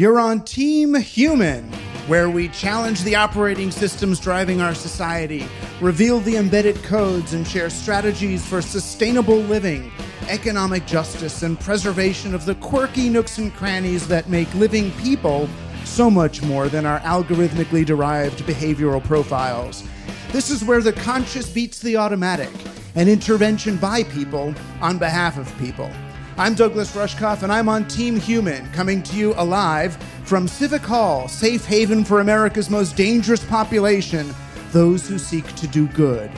You're on Team Human, where we challenge the operating systems driving our society, reveal the embedded codes, and share strategies for sustainable living, economic justice, and preservation of the quirky nooks and crannies that make living people so much more than our algorithmically derived behavioral profiles. This is where the conscious beats the automatic, an intervention by people on behalf of people. I'm Douglas Rushkoff, and I'm on Team Human, coming to you alive from Civic Hall, safe haven for America's most dangerous population, those who seek to do good.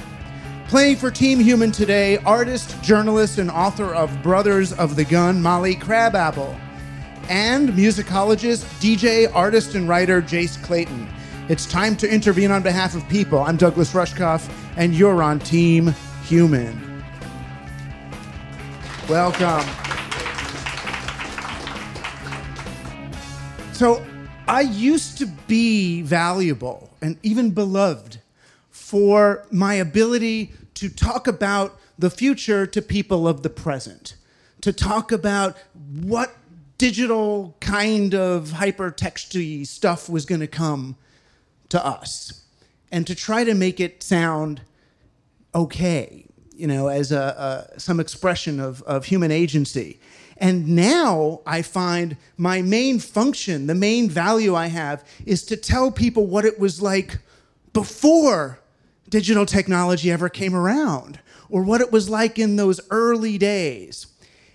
Playing for Team Human today, artist, journalist, and author of Brothers of the Gun, Molly Crabapple, and musicologist, DJ, artist, and writer Jace Clayton. It's time to intervene on behalf of people. I'm Douglas Rushkoff, and you're on Team Human. Welcome. So, I used to be valuable and even beloved for my ability to talk about the future to people of the present, to talk about what digital kind of hypertexty stuff was going to come to us, and to try to make it sound okay, you know, as a, a some expression of, of human agency. And now I find my main function, the main value I have, is to tell people what it was like before digital technology ever came around, or what it was like in those early days.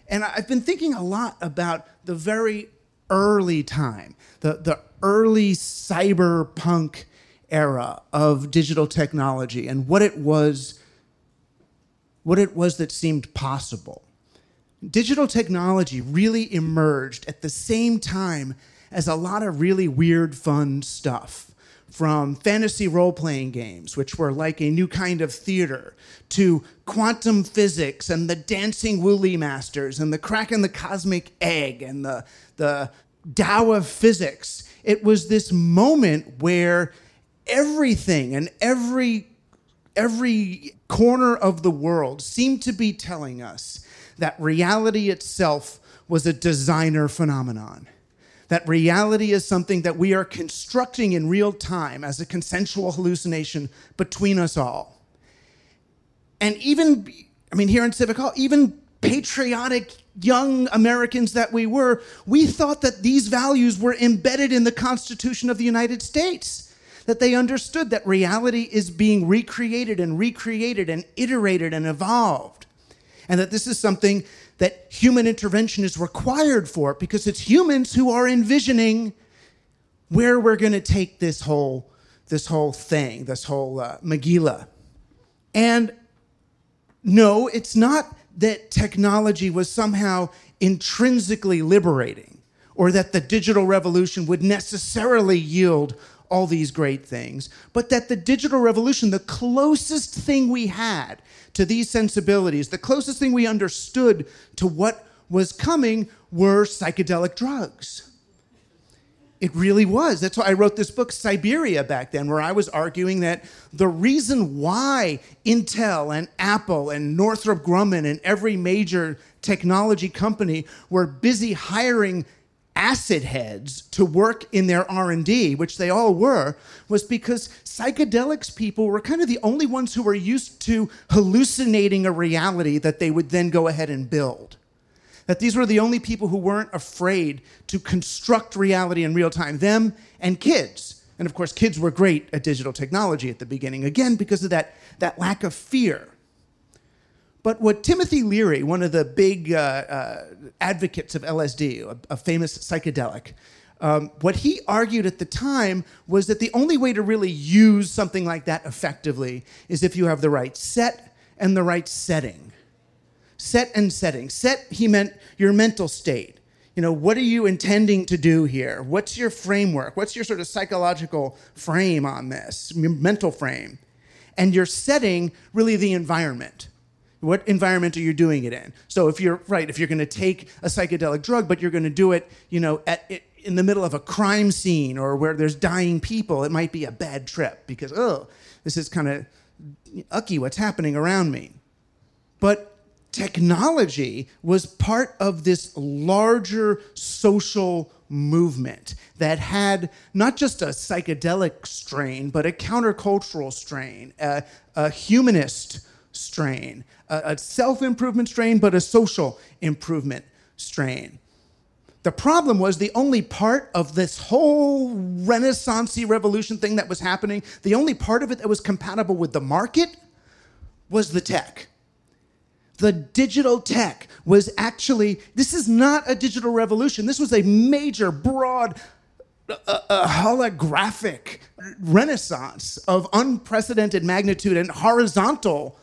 And I've been thinking a lot about the very early time, the, the early cyberpunk era of digital technology and what it was what it was that seemed possible. Digital technology really emerged at the same time as a lot of really weird, fun stuff. From fantasy role playing games, which were like a new kind of theater, to quantum physics and the dancing Wu Li masters and the crack in the cosmic egg and the, the Tao of physics. It was this moment where everything and every every corner of the world seemed to be telling us that reality itself was a designer phenomenon. That reality is something that we are constructing in real time as a consensual hallucination between us all. And even, I mean, here in Civic Hall, even patriotic young Americans that we were, we thought that these values were embedded in the Constitution of the United States that they understood that reality is being recreated and recreated and iterated and evolved. And that this is something that human intervention is required for because it's humans who are envisioning where we're going to take this whole this whole thing, this whole uh, Megillah. And no, it's not that technology was somehow intrinsically liberating or that the digital revolution would necessarily yield all these great things, but that the digital revolution, the closest thing we had to these sensibilities, the closest thing we understood to what was coming were psychedelic drugs. It really was. That's why I wrote this book, Cyberia, back then, where I was arguing that the reason why Intel and Apple and Northrop Grumman and every major technology company were busy hiring acid heads to work in their r&d which they all were was because psychedelics people were kind of the only ones who were used to hallucinating a reality that they would then go ahead and build. That these were the only people who weren't afraid to construct reality in real time them and kids. And of course kids were great at digital technology at the beginning again because of that, that lack of fear but what Timothy Leary, one of the big uh, uh, advocates of LSD, a, a famous psychedelic, um, what he argued at the time was that the only way to really use something like that effectively is if you have the right set and the right setting. Set and setting. Set, he meant your mental state. You know, what are you intending to do here? What's your framework? What's your sort of psychological frame on this, your mental frame? And your setting, really the environment what environment are you doing it in? So if you're right, if you're going to take a psychedelic drug, but you're going to do it, you know, at in the middle of a crime scene or where there's dying people, it might be a bad trip because oh, this is kind of ucky what's happening around me. But technology was part of this larger social movement that had not just a psychedelic strain, but a countercultural strain, a, a humanist strain, a, self improvement strain, but a social improvement strain. The problem was the only part of this whole Renaissance revolution thing that was happening, the only part of it that was compatible with the market was the tech. The digital tech was actually, this is not a digital revolution. This was a major, broad, a, a holographic renaissance of unprecedented magnitude and horizontal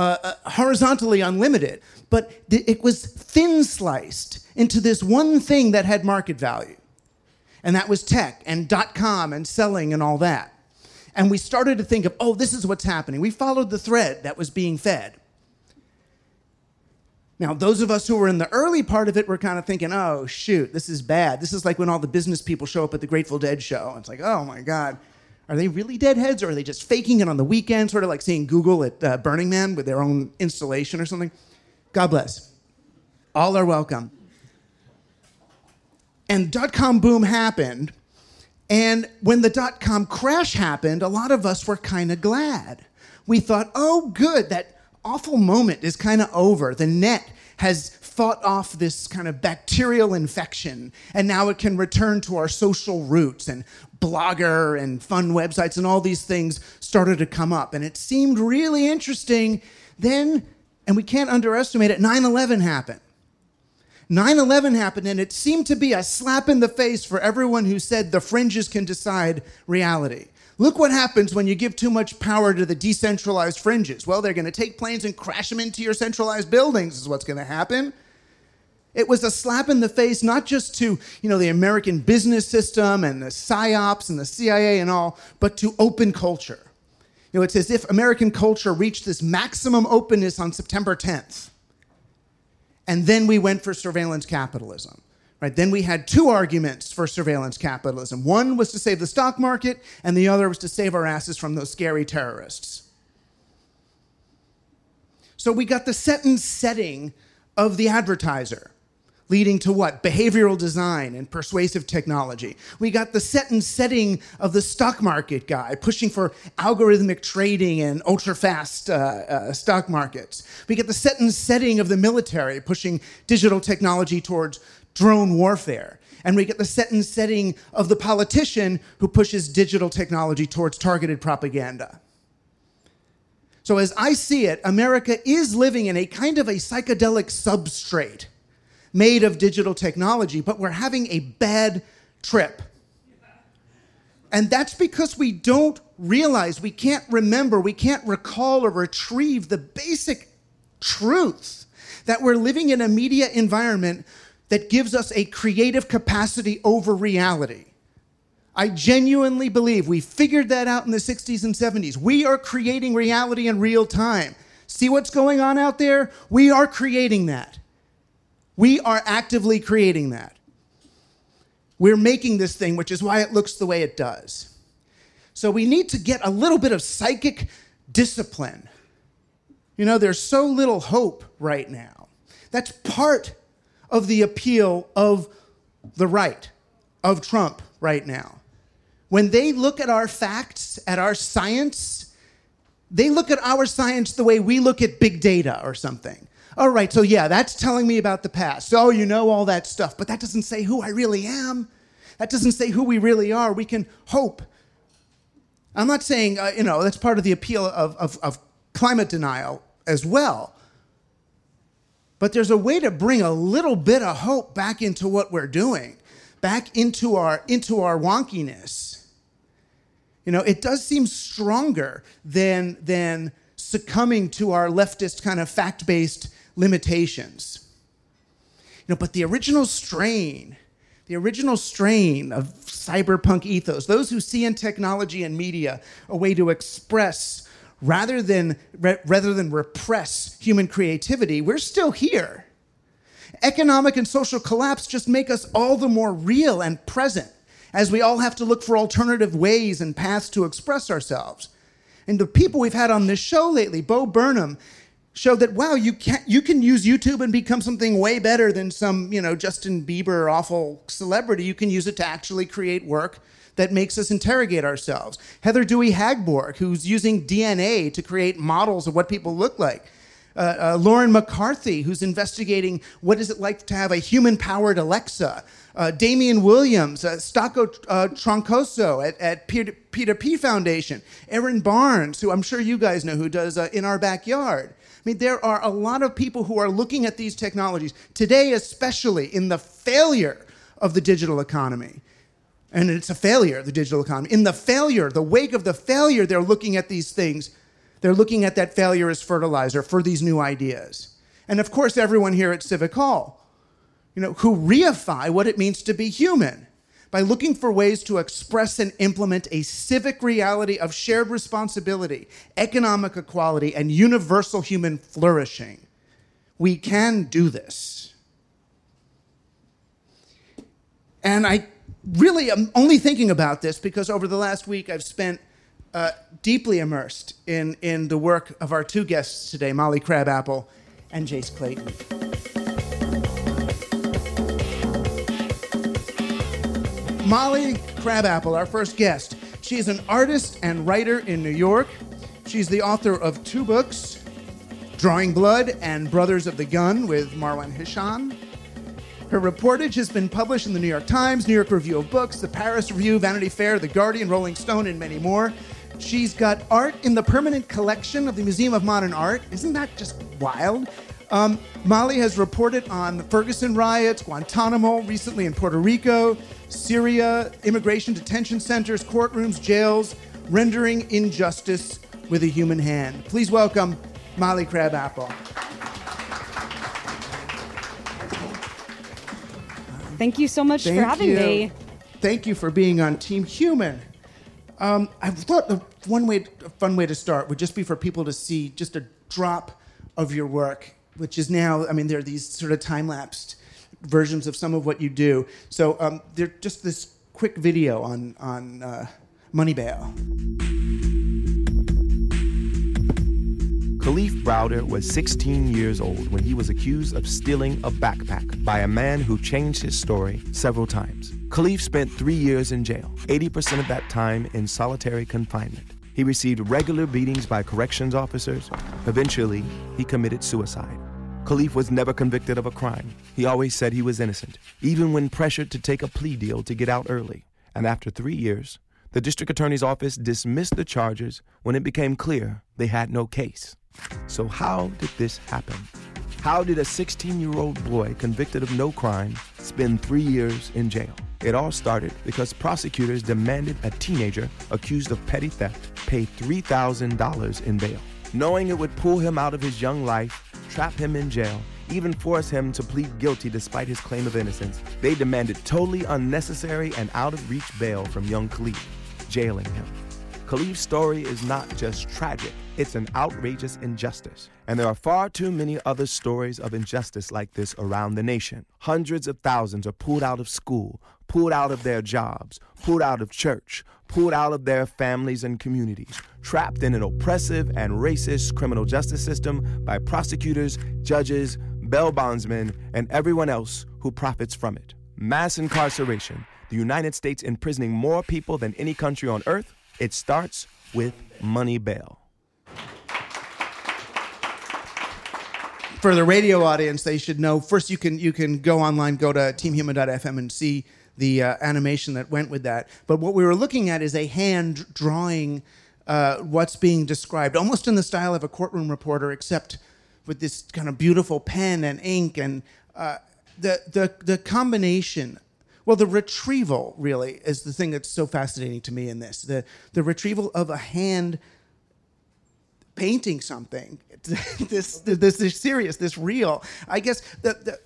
uh, uh, horizontally unlimited, but it was thin sliced into this one thing that had market value. And that was tech and dot com and selling and all that. And we started to think of, oh, this is what's happening. We followed the thread that was being fed. Now, those of us who were in the early part of it were kind of thinking, oh, shoot, this is bad. This is like when all the business people show up at the Grateful Dead show. It's like, oh my God, are they really deadheads or are they just faking it on the weekend, sort of like seeing Google at uh, Burning Man with their own installation or something? God bless. All are welcome. And dot com boom happened. And when the dot com crash happened, a lot of us were kind of glad. We thought, oh, good, that awful moment is kind of over. The net has fought off this kind of bacterial infection, and now it can return to our social roots. And Blogger and fun websites and all these things started to come up. And it seemed really interesting. Then, and we can't underestimate it, 9 11 happened. 9 11 happened, and it seemed to be a slap in the face for everyone who said the fringes can decide reality. Look what happens when you give too much power to the decentralized fringes. Well, they're going to take planes and crash them into your centralized buildings, is what's going to happen. It was a slap in the face, not just to you know, the American business system and the PSYOPs and the CIA and all, but to open culture. You know, it's as if American culture reached this maximum openness on September 10th. And then we went for surveillance capitalism. Right? Then we had two arguments for surveillance capitalism. One was to save the stock market, and the other was to save our asses from those scary terrorists. So we got the setting of the advertiser leading to what? Behavioral design and persuasive technology. We got the set and setting of the stock market guy pushing for algorithmic trading and ultra fast uh, uh, stock markets. We get the set and setting of the military pushing digital technology towards drone warfare. And we get the set and setting of the politician who pushes digital technology towards targeted propaganda. So, as I see it, America is living in a kind of a psychedelic substrate made of digital technology, but we're having a bad trip. And that's because we don't realize, we can't remember, we can't recall or retrieve the basic truth that we're living in a media environment that gives us a creative capacity over reality. I genuinely believe we figured that out in the 60s and 70s. We are creating reality in real time. See what's going on out there? We are creating that. We are actively creating that. We're making this thing, which is why it looks the way it does. So we need to get a little bit of psychic discipline. You know, there's so little hope right now. That's part of the appeal of the right, of Trump right now. When they look at our facts, at our science, they look at our science the way we look at big data or something. All right, so yeah, that's telling me about the past. Oh, you know all that stuff, but that doesn't say who I really am. That doesn't say who we really are. We can hope. I'm not saying, uh, you know, that's part of the appeal of, of, of climate denial as well. But there's a way to bring a little bit of hope back into what we're doing, back into our, into our wonkiness. You know, it does seem stronger than, than succumbing to our leftist kind of fact based limitations. You know, but the original strain, the original strain of cyberpunk ethos, those who see in technology and media a way to express rather than, rather than repress human creativity, we're still here. Economic and social collapse just make us all the more real and present as we all have to look for alternative ways and paths to express ourselves. And the people we've had on this show lately, Bo Burnham, showed that wow, you can you can use YouTube and become something way better than some you know Justin Bieber awful celebrity. You can use it to actually create work that makes us interrogate ourselves. Heather Dewey Hagborg, who's using DNA to create models of what people look like. Uh, uh, Lauren McCarthy, who's investigating what is it like to have a human-powered Alexa. Uh, Damian Williams, uh, Stacco uh, Troncoso at, at Peter, P2P Foundation. Aaron Barnes, who I'm sure you guys know, who does uh, In Our Backyard. I mean, there are a lot of people who are looking at these technologies today, especially in the failure of the digital economy and it's a failure, the digital economy. In the failure, the wake of the failure, they're looking at these things. They're looking at that failure as fertilizer for these new ideas. And of course, everyone here at Civic Hall, you know, who reify what it means to be human by looking for ways to express and implement a civic reality of shared responsibility, economic equality, and universal human flourishing. We can do this. And I really I'm only thinking about this because over the last week I've spent uh, deeply immersed in, in the work of our two guests today, Molly Crabapple and Jace Clayton. Molly Crabapple, our first guest. She is an artist and writer in New York. She's the author of two books, Drawing Blood and Brothers of the Gun with Marwan Hisham. Her reportage has been published in the New York Times, New York Review of Books, the Paris Review, Vanity Fair, The Guardian, Rolling Stone, and many more. She's got art in the permanent collection of the Museum of Modern Art. Isn't that just wild? Um, Molly has reported on the Ferguson riots, Guantanamo, recently in Puerto Rico, Syria, immigration detention centers, courtrooms, jails, rendering injustice with a human hand. Please welcome Molly Crabapple. Thank you so much Thank for having you. me. Thank you for being on Team Human. Um, I thought the one way, a fun way to start would just be for people to see just a drop of your work, which is now, I mean, there are these sort of time lapsed versions of some of what you do. So um, they're just this quick video on on uh, Money Bail. Kalief Browder was 16 years old when he was accused of stealing a backpack by a man who changed his story several times. Kalief spent three years in jail, 80% of that time in solitary confinement. He received regular beatings by corrections officers. Eventually, he committed suicide. Kalief was never convicted of a crime. He always said he was innocent, even when pressured to take a plea deal to get out early. And after three years, the district attorney's office dismissed the charges when it became clear they had no case. So, how did this happen? How did a 16 year old boy convicted of no crime spend three years in jail? It all started because prosecutors demanded a teenager accused of petty theft pay $3,000 in bail. Knowing it would pull him out of his young life, trap him in jail, even force him to plead guilty despite his claim of innocence. They demanded totally unnecessary and out of reach bail from young Kalief, jailing him. Kalief's story is not just tragic, it's an outrageous injustice. And there are far too many other stories of injustice like this around the nation. Hundreds of thousands are pulled out of school, pulled out of their jobs, pulled out of church, pulled out of their families and communities, trapped in an oppressive and racist criminal justice system by prosecutors, judges, bail bondsmen, and everyone else who profits from it. Mass incarceration, the United States imprisoning more people than any country on earth it starts with money bail. For the radio audience, they should know. First, you can you can go online, go to teamhuman.fm, and see the uh, animation that went with that. But what we were looking at is a hand drawing uh, what's being described, almost in the style of a courtroom reporter, except with this kind of beautiful pen and ink and uh, the the the combination well, the retrieval really is the thing that's so fascinating to me in this. The the retrieval of a hand painting something. this, this this serious, this real. I guess the, the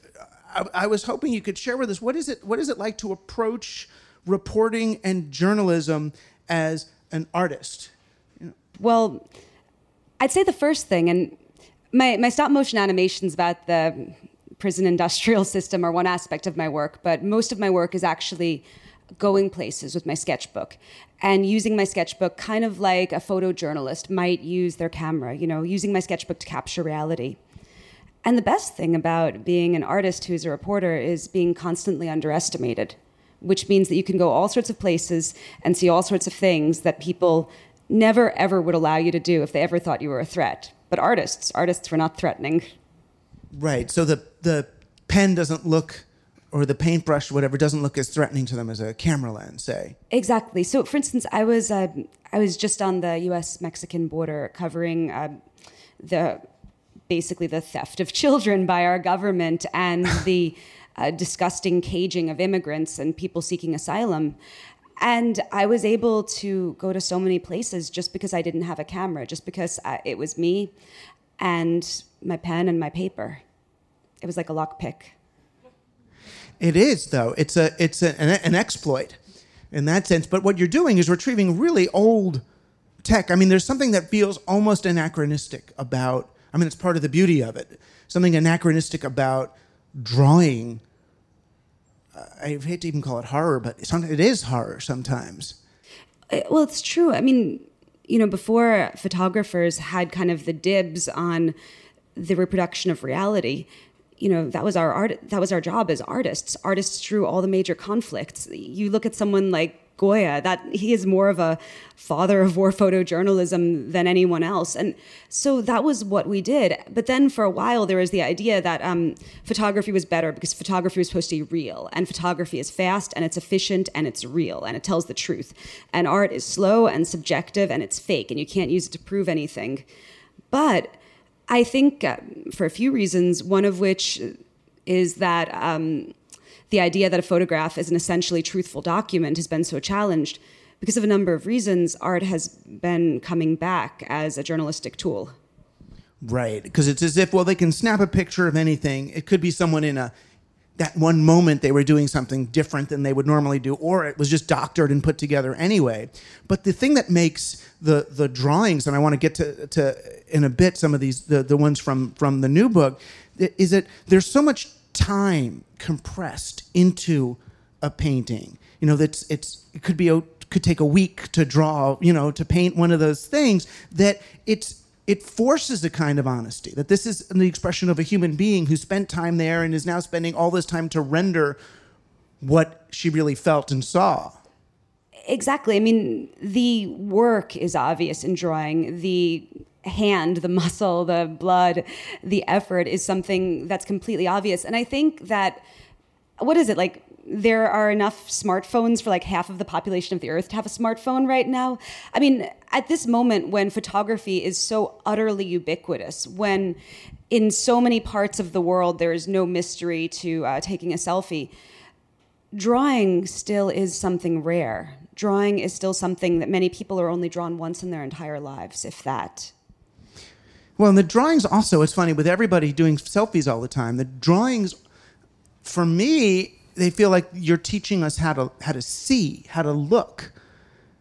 I, I was hoping you could share with us what is it what is it like to approach reporting and journalism as an artist? You know? Well, I'd say the first thing, and my, my stop motion animations about the prison industrial system are one aspect of my work, but most of my work is actually going places with my sketchbook and using my sketchbook kind of like a photojournalist might use their camera, you know, using my sketchbook to capture reality. And the best thing about being an artist who's a reporter is being constantly underestimated, which means that you can go all sorts of places and see all sorts of things that people never ever would allow you to do if they ever thought you were a threat. But artists, artists were not threatening. Right. So the the pen doesn't look or the paintbrush or whatever doesn't look as threatening to them as a camera lens say exactly so for instance i was uh, i was just on the us mexican border covering uh, the basically the theft of children by our government and the uh, disgusting caging of immigrants and people seeking asylum and i was able to go to so many places just because i didn't have a camera just because uh, it was me and my pen and my paper it was like a lockpick. It is though. It's a it's a, an, an exploit in that sense. But what you're doing is retrieving really old tech. I mean, there's something that feels almost anachronistic about. I mean, it's part of the beauty of it. Something anachronistic about drawing. I hate to even call it horror, but it is horror sometimes. Uh, well, it's true. I mean, you know, before photographers had kind of the dibs on the reproduction of reality, you know that was our art that was our job as artists artists drew all the major conflicts you look at someone like goya that he is more of a father of war photojournalism than anyone else. And so that was what we did. But then for a while there was the idea that um, photography was better because photography was supposed to be real. And photography is fast and it's efficient and it's real and it tells the truth. And art is slow and subjective and it's fake and you can't use it to prove anything. But I think uh, for a few reasons, one of which is that um, the idea that a photograph is an essentially truthful document has been so challenged. Because of a number of reasons, art has been coming back as a journalistic tool. Right, because it's as if, well, they can snap a picture of anything. It could be someone in a that one moment they were doing something different than they would normally do, or it was just doctored and put together anyway. But the thing that makes the the drawings, and I want to get to, to in a bit some of these the, the ones from from the new book, is that there's so much time compressed into a painting. You know, that's it's it could be a could take a week to draw, you know, to paint one of those things that it's it forces a kind of honesty that this is the expression of a human being who spent time there and is now spending all this time to render what she really felt and saw. Exactly. I mean, the work is obvious in drawing. The hand, the muscle, the blood, the effort is something that's completely obvious. And I think that, what is it, like there are enough smartphones for like half of the population of the earth to have a smartphone right now. I mean, at this moment when photography is so utterly ubiquitous, when in so many parts of the world there is no mystery to uh, taking a selfie, drawing still is something rare. Drawing is still something that many people are only drawn once in their entire lives, if that. Well, and the drawings also, it's funny with everybody doing selfies all the time. The drawings, for me, they feel like you're teaching us how to how to see, how to look.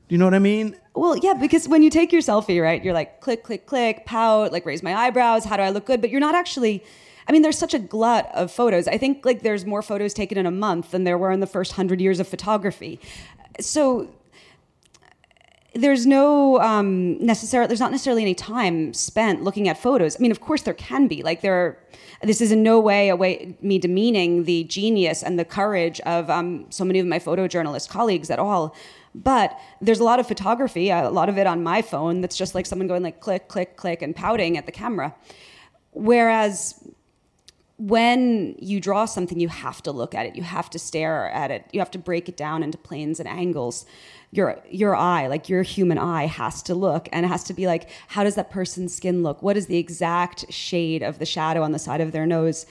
Do you know what I mean? Well, yeah, because when you take your selfie, right, you're like click, click, click, pout, like raise my eyebrows. How do I look good? But you're not actually. I mean, there's such a glut of photos. I think like there's more photos taken in a month than there were in the first hundred years of photography. So there's no um, necessarily there's not necessarily any time spent looking at photos. I mean, of course there can be. Like there, are, this is in no way a way me demeaning the genius and the courage of um, so many of my photojournalist colleagues at all. But there's a lot of photography, a lot of it on my phone that's just like someone going like click, click, click, and pouting at the camera. Whereas when you draw something, you have to look at it. You have to stare at it. You have to break it down into planes and angles your your eye like your human eye has to look and it has to be like how does that person's skin look? What is the exact shade of the shadow on the side of their nose?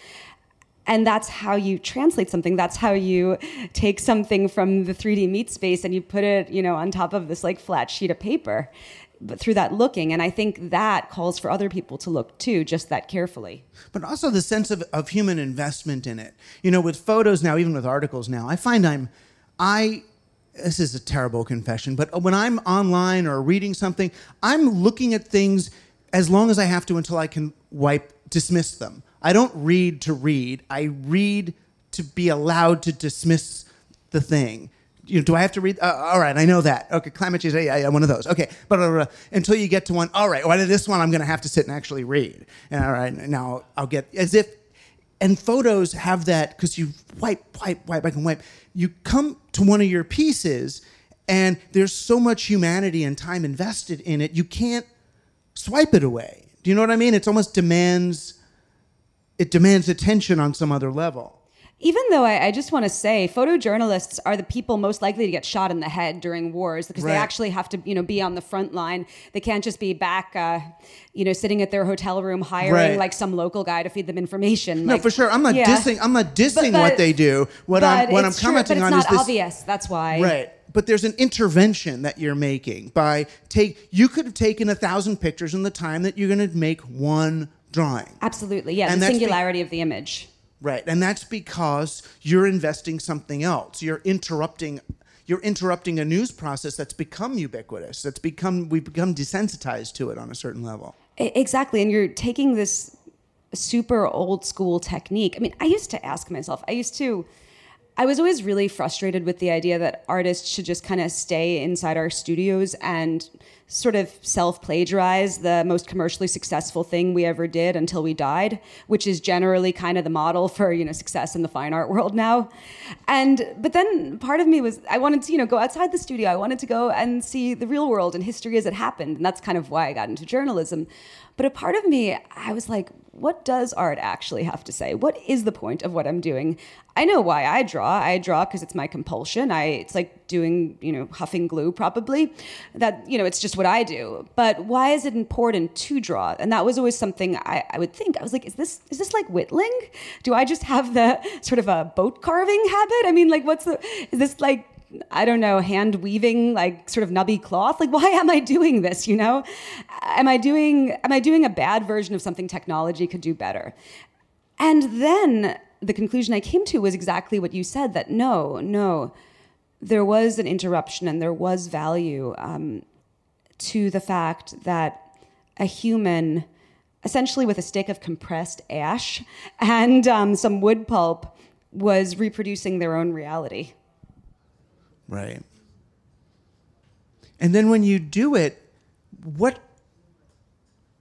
And that's how you translate something. That's how you take something from the 3d meat space and you put it you know on top of this like flat sheet of paper but through that looking. And i think that calls for other people to look too just that carefully. But also the sense of, of human investment in it. You know with photos now even with articles now i find i'm i this is a terrible confession, but when I'm online or reading something, I'm looking at things as long as I have to until I can wipe dismiss them. I don't read to read. I read to be allowed to dismiss the thing. You know, do I have to read? Uh, all right, I know that. Okay, climate change. Yeah, yeah, one of those. Okay, but uh, until you get to one, all right. Well, this one I'm going to have to sit and actually read. And all right, now I'll get as if. And photos have that because you wipe, wipe, wipe. I can wipe you come to one of your pieces and there's so much humanity and time invested in it, you can't swipe it away. Do you know what I mean? It almost demands it demands attention on some other level even though I, I just want to say photojournalists are the people most likely to get shot in the head during wars because right. they actually have to you know be on the front line. They can't just be back uh, you know sitting at their hotel room hiring right. like some local guy to feed them information no like, for sure. I'm not yeah. dissing i'm not dissing but, but, what they do. What i'm what i'm commenting true, on is this obvious that's why. Right. But there's an intervention that you're making by take you could have taken a thousand pictures in the time that you're going to make one drawing. Absolutely yeah and the singularity be- of the image Right. And that's because you're investing something else. You're interrupting you're interrupting a news process that's become ubiquitous. That's become we've become desensitized to it on a certain level. Exactly. And you're taking this super old school technique. I mean, I used to ask myself, I used to I was always really frustrated with the idea that artists should just kind of stay inside our studios and sort of self plagiarize the most commercially successful thing we ever did until we died, which is generally kind of the model for, you know, success in the fine art world now. And, but then part of me was, I wanted to, you know, go outside the studio. I wanted to go and see the real world and history as it happened. And that's kind of why I got into journalism. But a part of me, I was like, what does art actually have to say? What is the point of what I'm doing? I know why I draw. I draw because it's my compulsion. I it's like doing, you know, huffing glue probably. That, you know, it's just what I do. But why is it important to draw? And that was always something I, I would think. I was like, is this is this like whittling? Do I just have the sort of a boat carving habit? I mean, like what's the is this like I don't know, hand weaving like sort of nubby cloth. Like, why am I doing this? You know, am I doing am I doing a bad version of something technology could do better? And then the conclusion I came to was exactly what you said. That no, no, there was an interruption and there was value um, to the fact that a human, essentially with a stick of compressed ash and um, some wood pulp, was reproducing their own reality. Right. And then when you do it, what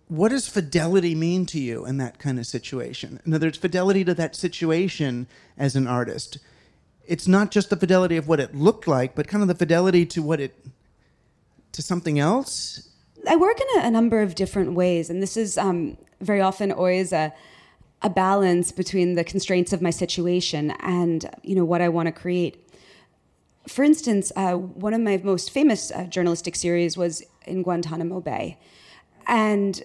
what does fidelity mean to you in that kind of situation? In other words, fidelity to that situation as an artist. It's not just the fidelity of what it looked like, but kind of the fidelity to what it to something else. I work in a, a number of different ways, and this is um, very often always a a balance between the constraints of my situation and you know what I want to create for instance, uh, one of my most famous uh, journalistic series was in Guantanamo Bay. And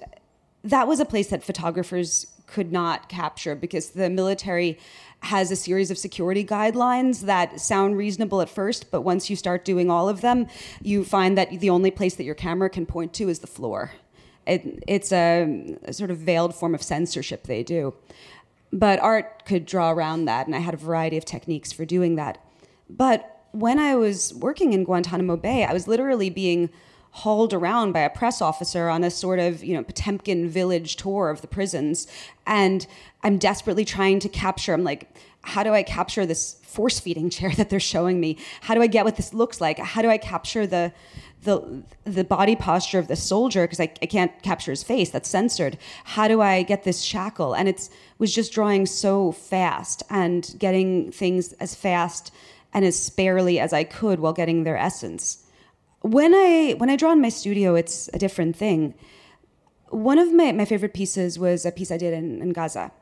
that was a place that photographers could not capture because the military has a series of security guidelines that sound reasonable at first, but once you start doing all of them, you find that the only place that your camera can point to is the floor. It, it's a, a sort of veiled form of censorship they do. But art could draw around that, and I had a variety of techniques for doing that. But when I was working in Guantanamo Bay, I was literally being hauled around by a press officer on a sort of, you know, Potemkin village tour of the prisons. And I'm desperately trying to capture, I'm like, how do I capture this force feeding chair that they're showing me? How do I get what this looks like? How do I capture the the the body posture of the soldier because I, I can't capture his face that's censored how do i get this shackle and it's was just drawing so fast and getting things as fast and as sparely as i could while getting their essence. When i when i draw in my studio it's a different thing. One of my, my favorite pieces was a piece i did in, in gaza.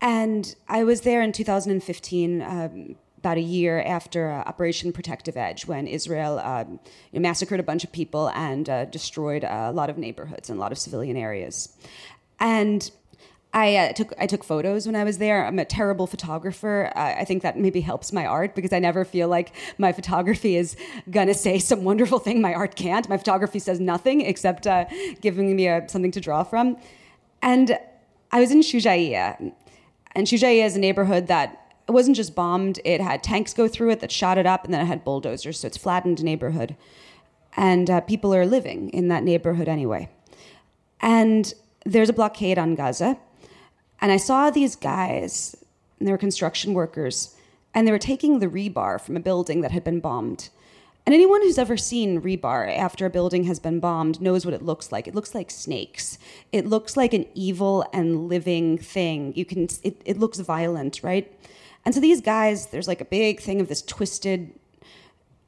And i was there in 2015 um, about a year after uh, Operation Protective Edge, when Israel uh, massacred a bunch of people and uh, destroyed a lot of neighborhoods and a lot of civilian areas. And I uh, took I took photos when I was there. I'm a terrible photographer. Uh, I think that maybe helps my art because I never feel like my photography is gonna say some wonderful thing my art can't. My photography says nothing except uh, giving me a, something to draw from. And I was in Shujaia, and Shujaia is a neighborhood that it wasn't just bombed, it had tanks go through it that shot it up, and then it had bulldozers. So it's flattened neighborhood. And uh, people are living in that neighborhood anyway. And there's a blockade on Gaza. And I saw these guys, and they were construction workers, and they were taking the rebar from a building that had been bombed. And anyone who's ever seen rebar after a building has been bombed knows what it looks like. It looks like snakes. It looks like an evil and living thing. You can it, it looks violent, right? And so these guys, there's like a big thing of this twisted,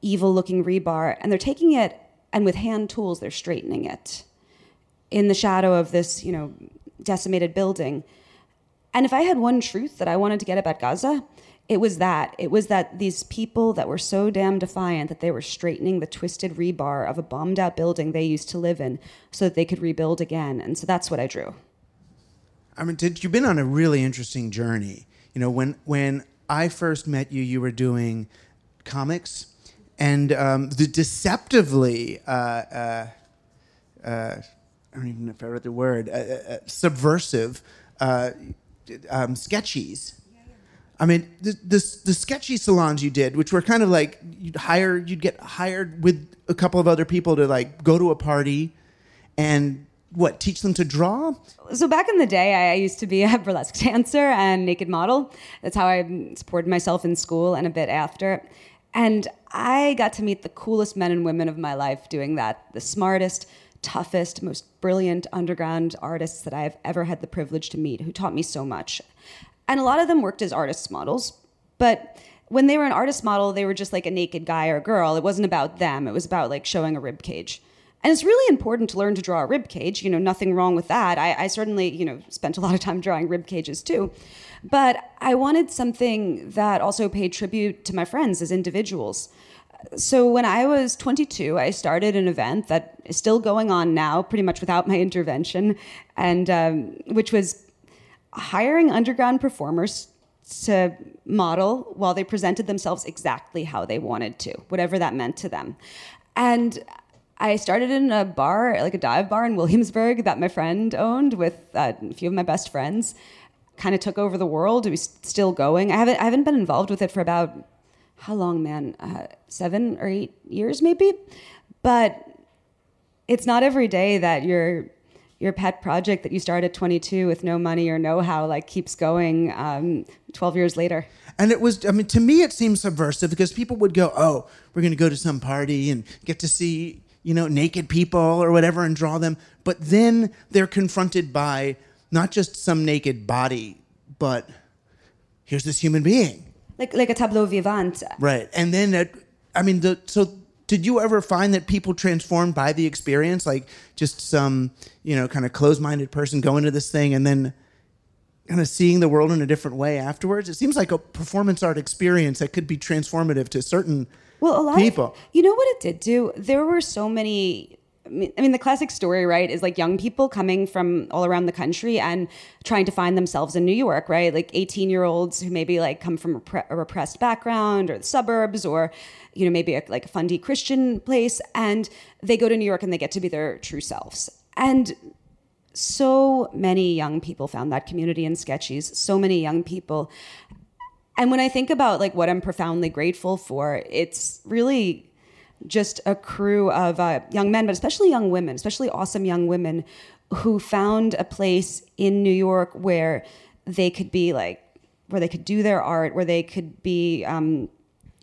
evil looking rebar, and they're taking it and with hand tools, they're straightening it in the shadow of this, you know, decimated building. And if I had one truth that I wanted to get about Gaza, it was that. It was that these people that were so damn defiant that they were straightening the twisted rebar of a bombed out building they used to live in so that they could rebuild again. And so that's what I drew. I mean, did, you've been on a really interesting journey you know, when when I first met you, you were doing comics, and um, the deceptively. Uh, uh, uh, I don't even know if I read the word uh, uh, uh, subversive um, sketches. I mean, the, the, the sketchy salons you did, which were kind of like you'd hire, you'd get hired with a couple of other people to like go to a party and what teach them to draw? So back in the day i used to be a burlesque dancer and naked model. That's how i supported myself in school and a bit after. And i got to meet the coolest men and women of my life doing that the smartest toughest most brilliant underground artists that i've ever had the privilege to meet who taught me so much and a lot of them worked as artists models but when they were an artist model they were just like a naked guy or girl it wasn't about them it was about like showing a rib cage and it's really important to learn to draw a rib cage. You know, nothing wrong with that. I, I certainly, you know, spent a lot of time drawing rib cages too. But I wanted something that also paid tribute to my friends as individuals. So when I was 22, I started an event that is still going on now, pretty much without my intervention, and um, which was hiring underground performers to model while they presented themselves exactly how they wanted to, whatever that meant to them. And I started in a bar, like a dive bar in Williamsburg that my friend owned with uh, a few of my best friends. Kind of took over the world. It was still going. I haven't I haven't been involved with it for about how long, man? Uh, seven or eight years, maybe. But it's not every day that your your pet project that you start at 22 with no money or know-how like keeps going um, 12 years later and it was i mean to me it seems subversive because people would go oh we're going to go to some party and get to see you know, naked people or whatever and draw them. But then they're confronted by not just some naked body, but here's this human being. Like like a tableau vivant. Right. And then I mean the so did you ever find that people transformed by the experience like just some, you know, kind of closed-minded person going to this thing and then kind of seeing the world in a different way afterwards? It seems like a performance art experience that could be transformative to certain well, a lot of people. Of, you know what it did do? There were so many. I mean, the classic story, right, is like young people coming from all around the country and trying to find themselves in New York, right? Like 18 year olds who maybe like come from a repressed background or the suburbs or, you know, maybe a, like a fundy Christian place. And they go to New York and they get to be their true selves. And so many young people found that community in sketchies, so many young people. And when I think about like what I'm profoundly grateful for, it's really just a crew of uh, young men, but especially young women, especially awesome young women who found a place in New York where they could be like, where they could do their art, where they could be um,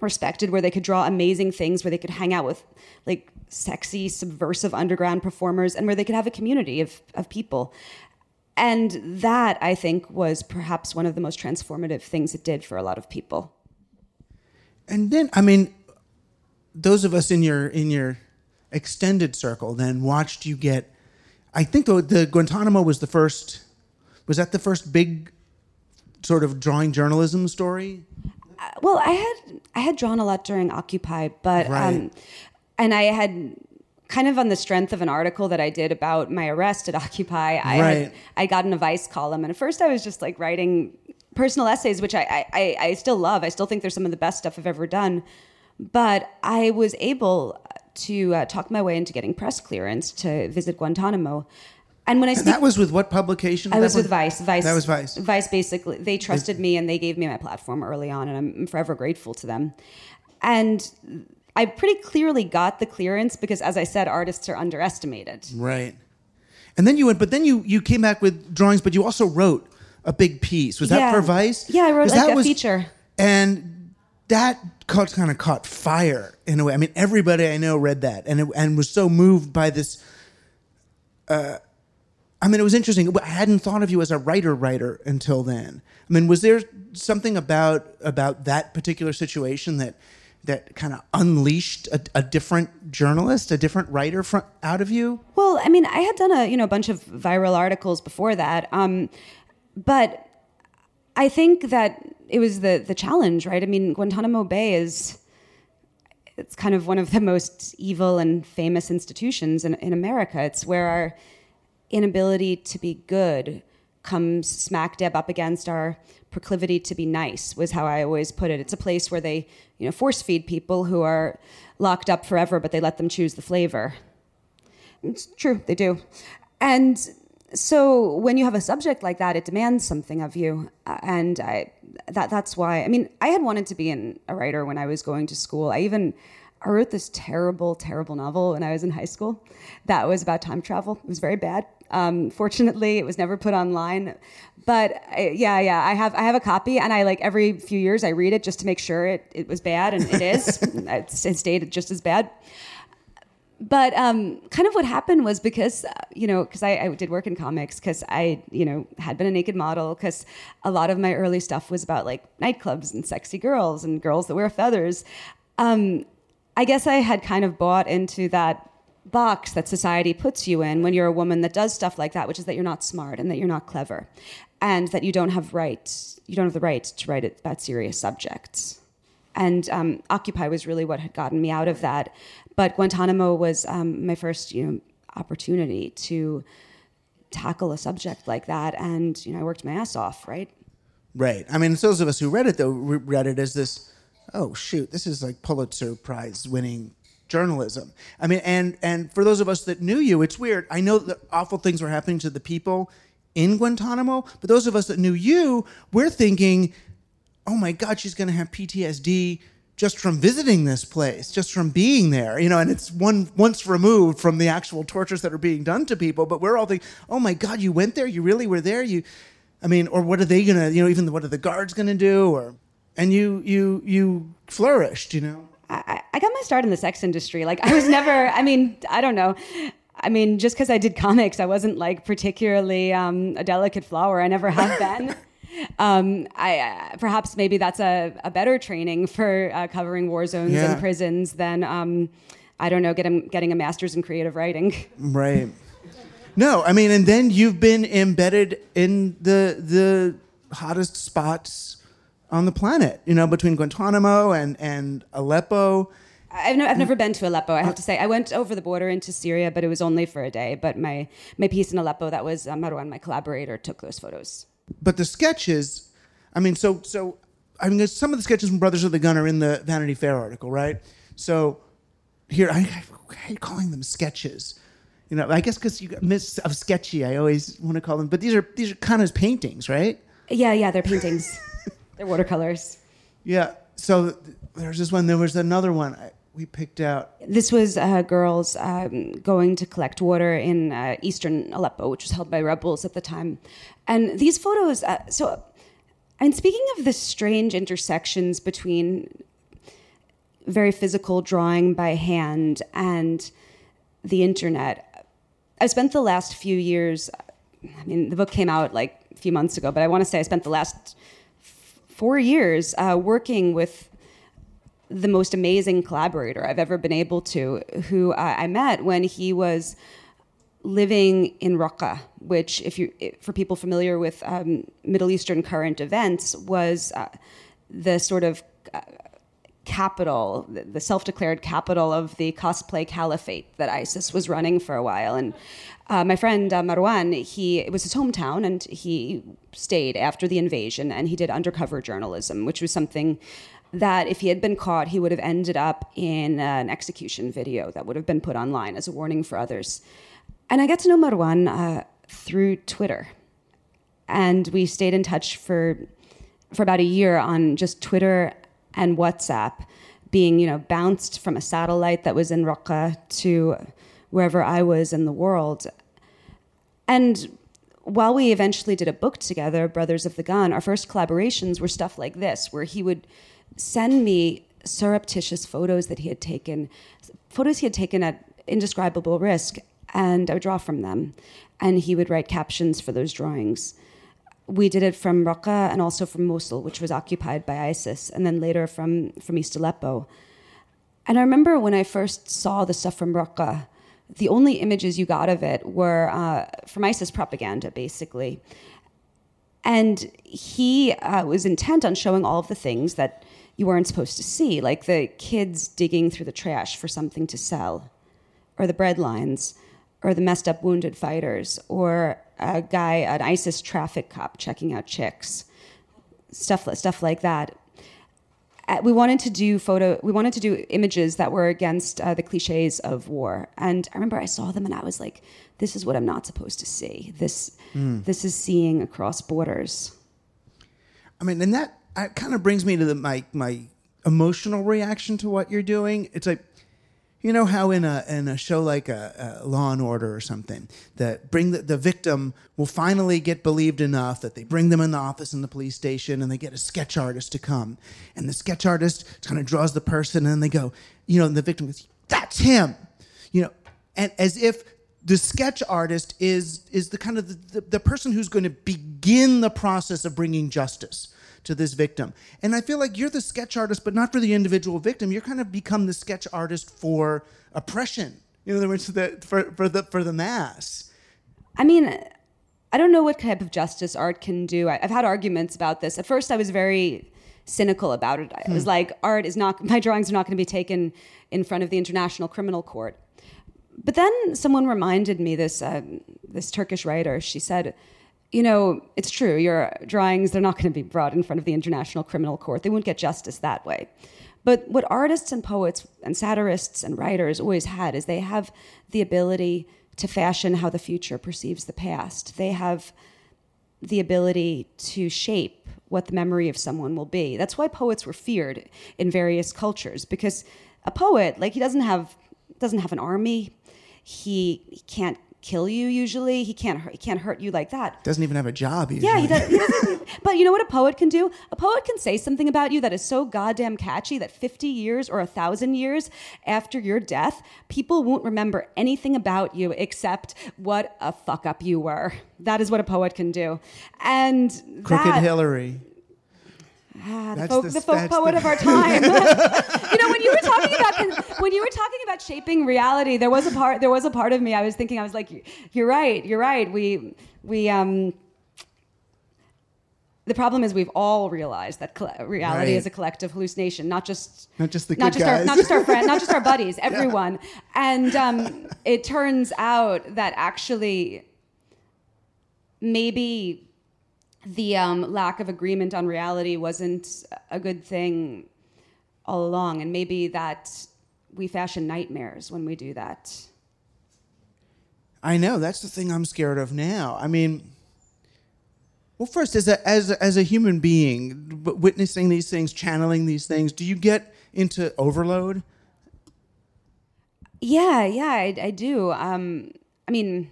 respected, where they could draw amazing things, where they could hang out with like sexy, subversive underground performers, and where they could have a community of, of people. And that, I think, was perhaps one of the most transformative things it did for a lot of people. And then, I mean, those of us in your in your extended circle then watched you get. I think the, the Guantanamo was the first. Was that the first big, sort of drawing journalism story? Uh, well, I had I had drawn a lot during Occupy, but Right. um, and I had kind of on the strength of an article that I did about my arrest at Occupy. I Right. had I got in a Vice column, and at first I was just like writing personal essays, which I I, I I still love. I still think they're some of the best stuff I've ever done. But I was able to uh, talk my way into getting press clearance to visit Guantanamo. And when I And that was with what publication? I That was with? Vice. Vice. That was Vice. Vice basically they trusted me and they gave me my platform early on, and I'm forever grateful to them. And I pretty clearly got the clearance because, as I said, artists are underestimated. Right. And then you went, but then you you came back with drawings, but you also wrote a big piece. Was that for Vice? Yeah, I wrote like that a was- feature. and that kind of caught fire in a way. I mean, everybody I know read that and it, and was so moved by this. Uh, I mean, it was interesting. I hadn't thought of you as a writer writer until then. I mean, was there something about about that particular situation that that kind of unleashed a, a different journalist, a different writer fr- out of you? Well, I mean, I had done a you know a bunch of viral articles before that, um, but I think that it was the the challenge, right? I mean, Guantanamo Bay is it's kind of one of the most evil and famous institutions in, in America. It's where our inability to be good comes smack dab up against our proclivity to be nice was how I always put it. It's a place where they, you know, force feed people who are locked up forever, but they let them choose the flavor. It's true, they do. And so when you have a subject like that, it demands something of you. And I, that, that's why, I mean, I had wanted to be an, a writer when I was going to school. I even, I wrote this terrible, terrible novel when I was in high school that was about time travel. It was very bad. Um, fortunately, it was never put online. But I, yeah, yeah, I have I have a copy, and I like every few years I read it just to make sure it, it was bad, and it is. it's, it stayed just as bad but um, kind of what happened was because uh, you know because I, I did work in comics because I you know had been a naked model because a lot of my early stuff was about like nightclubs and sexy girls and girls that wear feathers. Um, I guess I had kind of bought into that box that society puts you in when you're a woman that does stuff like that, which is that you're not smart and that you're not clever, and that you don't have rights. You don't have the right to write about serious subjects and um, Occupy was really what had gotten me out of that. But Guantanamo was um, my first, you know, opportunity to tackle a subject like that, and you know, I worked my ass off. Right? Right. I mean, those of us who read it though read it as this. Oh shoot! This is like Pulitzer Prize winning journalism. I mean, and and for those of us that knew you, it's weird. I know that awful things were happening to the people in Guantanamo, but those of us that knew you, we're thinking, oh my God, she's going to have PTSD just from visiting this place, just from being there, you know, and it's one once removed from the actual tortures that are being done to people. But we're all thinking, oh my God, you went there, you really were there, you, I mean, or what are they gonna, you know, even what are the guards gonna do, or, and you you you flourished, you know. I, I got my start in the sex industry. Like I was never. I mean, I don't know. I mean, just because I did comics, I wasn't like particularly um, a delicate flower. I never have been. Um, I uh, perhaps maybe that's a, a better training for uh, covering war zones Yeah. and prisons than um, I don't know, getting getting a master's in creative writing. Right. No, I mean, and then you've been embedded in the the hottest spots on the planet. You know, between Guantanamo and and Aleppo. I've, no, I've never been to Aleppo. I have to say, I went over the border into Syria, but it was only for a day. But my my piece in Aleppo, that was uh, Marwan, my collaborator, took those photos. But the sketches, I mean, so so I mean, some of the sketches from Brothers of the Gun are in the Vanity Fair article, right? So here, I, I hate calling them sketches. You know, I guess because you got miss of sketchy, I always want to call them. But these are these are kind of paintings, right? Yeah, yeah, they're paintings. they're watercolors. Yeah. So there's this one. There was another one I, we picked out. This was uh, girls um, going to collect water in uh, eastern Aleppo, which was held by rebels at the time. And these photos, uh, so, I speaking of the strange intersections between very physical drawing by hand and the internet, I spent the last few years, I mean, the book came out like a few months ago, but I want to say I spent the last f- four years uh, working with the most amazing collaborator I've ever been able to, who uh, I met when he was living in Raqqa, which, if you, for people familiar with um, Middle Eastern current events, was uh, the sort of uh, capital, the self-declared capital of the cosplay caliphate that ISIS was running for a while. And uh, my friend uh, Marwan, he it was his hometown, and he stayed after the invasion, and he did undercover journalism, which was something that if he had been caught, he would have ended up in an execution video that would have been put online as a warning for others. And I got to know Marwan uh, through Twitter, and we stayed in touch for for about a year on just Twitter and WhatsApp, being you know bounced from a satellite that was in Raqqa to wherever I was in the world, and while we eventually did a book together, Brothers of the Gun, our first collaborations were stuff like this, where he would send me surreptitious photos that he had taken, photos he had taken at indescribable risk, and I would draw from them. And he would write captions for those drawings. We did it from Raqqa and also from Mosul, which was occupied by ISIS, and then later from, from East Aleppo. And I remember when I first saw the stuff from Raqqa, the only images you got of it were uh, from ISIS propaganda, basically. And he uh, was intent on showing all of the things that you weren't supposed to see, like the kids digging through the trash for something to sell, or the bread lines, or the messed up wounded fighters, or a guy, an ISIS traffic cop checking out chicks, stuff, stuff like that. Uh, we wanted to do photo we wanted to do images that were against uh, the cliches of war and i remember i saw them and i was like this is what i'm not supposed to see this mm. this is seeing across borders i mean and that kind of brings me to the, my my emotional reaction to what you're doing it's like you know how in a in a show like a, a Law and Order or something, that bring the, the victim will finally get believed enough that they bring them in the office in the police station and they get a sketch artist to come, and the sketch artist kind of draws the person and they go, you know, and the victim goes, "That's him," you know, and as if the sketch artist is is the kind of the, the, the person who's going to begin the process of bringing justice to this victim. And I feel like you're the sketch artist, but not for the individual victim. You're kind of become the sketch artist for oppression. In other words, the, for, for the for the mass. I mean, I don't know what type of justice art can do. I, have had arguments about this. At first, I was very cynical about it. I was hmm. like, art is not my drawings are not going to be taken in front of the International Criminal Court. But then someone reminded me this uh, this Turkish writer. She said you know, it's true, your drawings, they're not going to be brought in front of the International Criminal Court. They won't get justice that way. But what artists and poets and satirists and writers always had is they have the ability to fashion how the future perceives the past. They have the ability to shape what the memory of someone will be. That's why poets were feared in various cultures because a poet, like he doesn't have doesn't have an army. He, he can't kill you usually. He can't hurt, he can't hurt you like that. Doesn't even have a job usually. Yeah, he, does, he doesn't. but you know what a poet can do? A poet can say something about you that is so goddamn catchy that 50 years or a thousand years after your death, people won't remember anything about you except what a fuck up you were. That is what a poet can do. And Crooked that, Hillary. Ah, the folk, the, the folk poet the... of our time. you know, when you were talking about when you were talking about shaping reality, there was a part there was a part of me I was thinking I was like, you're right, you're right. We we um. The problem is we've all realized that reality right. is a collective hallucination, not just not just the not just guys. our not just our friends, not just our buddies, everyone. yeah. And um, it turns out that actually maybe the um, lack of agreement on reality wasn't a good thing all along, and maybe that we fashion nightmares when we do that. I know that's the thing I'm scared of now. I mean, well, first, as a as a, as a human being, witnessing these things, channeling these things, do you get into overload? Yeah, yeah, I, I do. Um, I mean,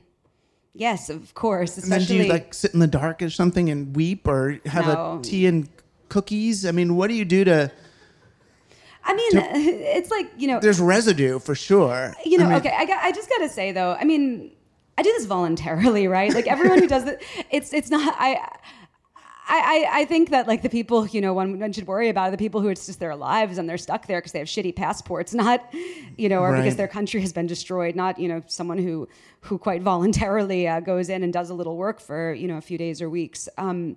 yes, of course. And then do you like sit in the dark or something and weep, or have No. a tea and cookies? I mean, what do you do to? I mean, it's like you know, There's residue for sure. you know. I mean, okay, I got, I just gotta say though. I mean, I do this voluntarily, right? Like everyone who does it, it's it's not. I I, I, I think that like the people you know one, one should worry about are the people who it's just their lives and they're stuck there because they have shitty passports, not you know, or because their country has been destroyed, not you know someone who who quite voluntarily uh, goes in and does a little work for you know a few days or weeks. Um,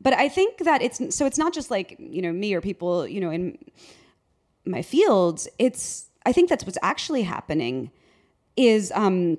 but I think that it's so it's not just like you know me or people you know in my fields. It's I think that's what's actually happening is um,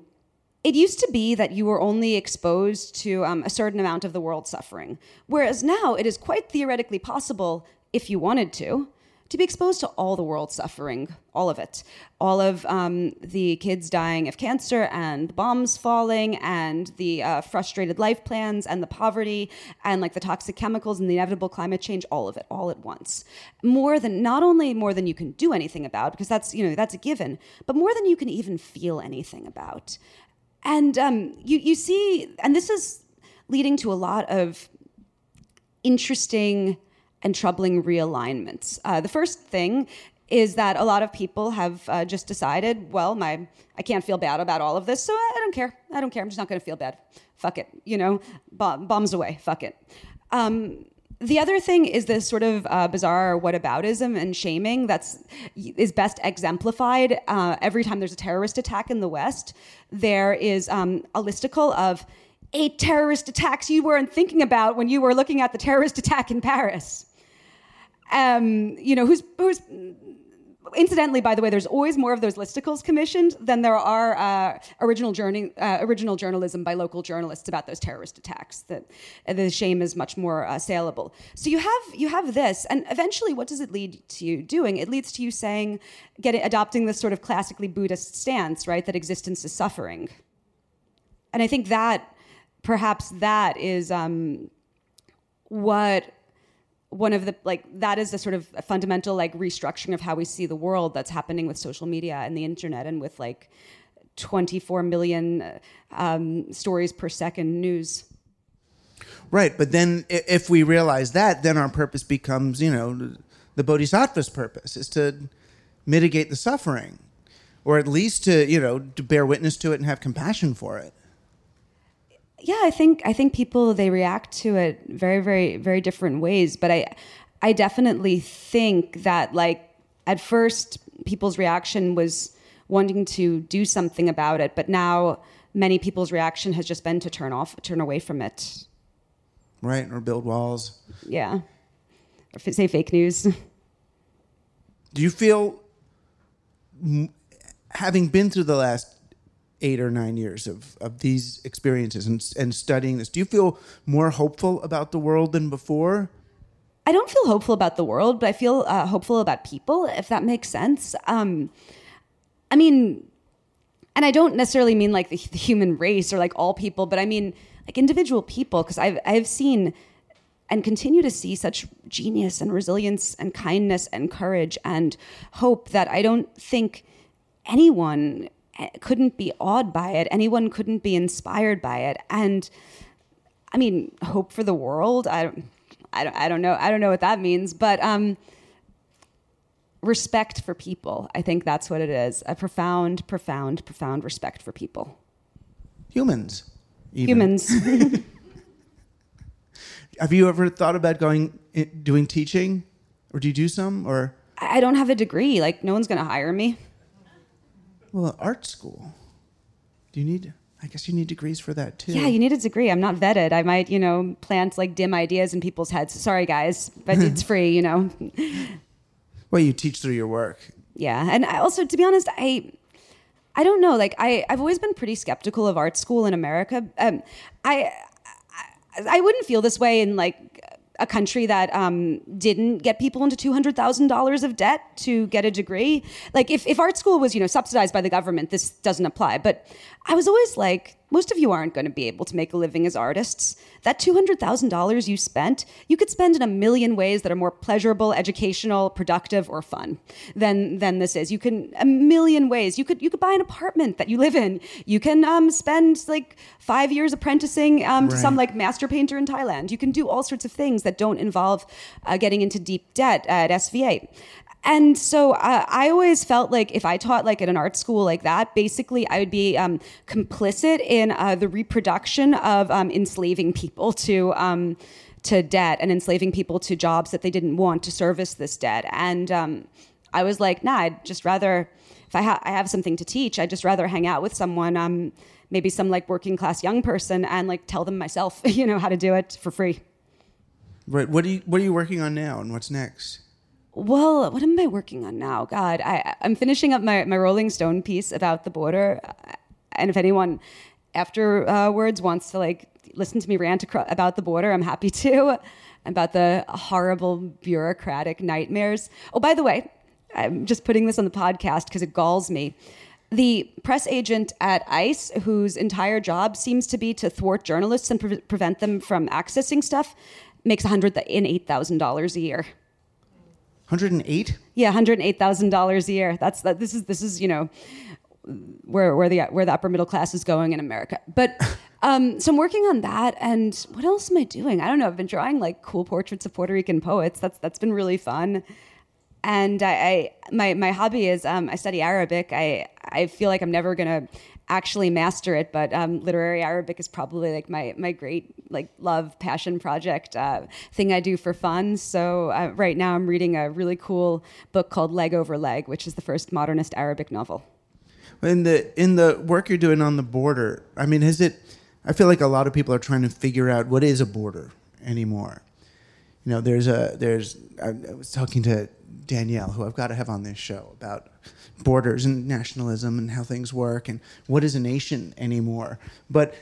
it used to be that you were only exposed to um, a certain amount of the world's suffering, whereas now it is quite theoretically possible, if you wanted to, to be exposed to all the world's suffering, all of it, all of um, the kids dying of cancer and bombs falling and the uh, frustrated life plans and the poverty and like the toxic chemicals and the inevitable climate change, all of it, all at once. More than not only more than you can do anything about, because that's you know that's a given, but more than you can even feel anything about. And um, you you see, and this is leading to a lot of interesting and troubling realignments. Uh, the first thing is that a lot of people have uh, just decided, well, my I can't feel bad about all of this, so I, don't care. I don't care. I'm just not going to feel bad. Fuck it. You know, bomb, bombs away. Fuck it. Um, the other thing is this sort of uh, bizarre whataboutism and shaming that's is best exemplified uh, every time there's a terrorist attack in the West. There is um, a listicle of eight terrorist attacks you weren't thinking about when you were looking at the terrorist attack in Paris. Um, you know, who's who's incidentally, by the way, there's always more of those listicles commissioned than there are uh, original journey, uh, original journalism by local journalists about those terrorist attacks. That uh, the shame is much more uh, saleable. So you have you have this, and eventually, what does it lead to you doing? It leads to you saying, getting adopting this sort of classically Buddhist stance, right? That existence is suffering, and I think that perhaps that is um, what one of the like that is the sort of fundamental like restructuring of how we see the world that's happening with social media and the internet and with like 24 million um, stories per second news Right, but then if we realize that, then our purpose becomes, you know, the bodhisattva's purpose is to mitigate the suffering, or at least to, you know, to bear witness to it and have compassion for it. Yeah i think i think people they react to it very very very different ways but i i definitely think that like at first people's reaction was wanting to do something about it but now many people's reaction has just been to turn off turn away from it. Right, or build walls. yeah. Or f- say fake news. Do you feel, m- having been through the last eight or nine years of, of these experiences and, and studying this, do you feel more hopeful about the world than before? I don't feel hopeful about the world, but I feel uh, hopeful about people, if that makes sense. Um, I mean, and I don't necessarily mean like the, the human race or like all people, but I mean like individual people, because I've I've seen and continue to see such genius and resilience and kindness and courage and hope that I don't think anyone couldn't be awed by it. Anyone couldn't be inspired by it. And I mean, hope for the world. I don't, I don't, I don't know. I don't know what that means, but um, respect for people. I think that's what it is. A profound, profound, profound respect for people. Humans. even. Humans. Have you ever thought about going doing teaching, or do you do some, or I don't have a degree. Like, no one's going to hire me. Well, art school? Do you need? I guess you need degrees for that too. Yeah, you need a degree. I'm not vetted. I might, you know, plant like dim ideas in people's heads. Sorry, guys, but it's free, you know. Well, you teach through your work. Yeah, and I also, to be honest, I, I don't know. Like, I, I've always been pretty skeptical of art school in America. Um, I, I, I wouldn't feel this way in like a country that um, didn't get people into $200,000 of debt to get a degree. Like if, if art school was, you know, subsidized by the government, this doesn't apply. But I was always like, most of you aren't going to be able to make a living as artists. That $200,000 you spent, you could spend in a million ways that are more pleasurable, educational, productive, or fun than, than this is. You can, a million ways. You could, you could buy an apartment that you live in. You can um, spend like five years apprenticing um, to some like master painter in Thailand. You can do all sorts of things that don't involve uh, getting into deep debt at SVA. And so uh, I always felt like if I taught like at an art school like that, basically I would be um, complicit in uh, the reproduction of um, enslaving people to um, to debt and enslaving people to jobs that they didn't want to service this debt. And um, I was like, nah, I'd just rather if I, ha- I have something to teach, I'd just rather hang out with someone, um, maybe some like working class young person, and like tell them myself, you know, how to do it for free. Right. What are you What are you working on now, and what's next? Well, what am I working on now? God, I, I'm finishing up my, my Rolling Stone piece about the border. And if anyone afterwards uh, wants to like listen to me rant about the border, I'm happy to. About the horrible bureaucratic nightmares. Oh, by the way, I'm just putting this on the podcast because it galls me. The press agent at ICE, whose entire job seems to be to thwart journalists and pre- prevent them from accessing stuff, makes $108,000 a year. Hundred and eight. Yeah, hundred eight thousand dollars a year. That's that. This is this is you know where where the where the upper middle class is going in America. But um, so I'm working on that. And what else am I doing? I don't know. I've been drawing like cool portraits of Puerto Rican poets. That's that's been really fun. And I, I my my hobby is um, I study Arabic. I I feel like I'm never gonna actually master it, but um, literary Arabic is probably like my my great like love passion project uh, thing I do for fun. So uh, right now I'm reading a really cool book called Leg Over Leg, which is the first modernist Arabic novel. In the in the work you're doing on the border, I mean, is it? I feel like a lot of people are trying to figure out what is a border anymore. You know, there's a there's. I, I was talking to Danielle, who I've got to have on this show, about borders and nationalism and how things work and what is a nation anymore. But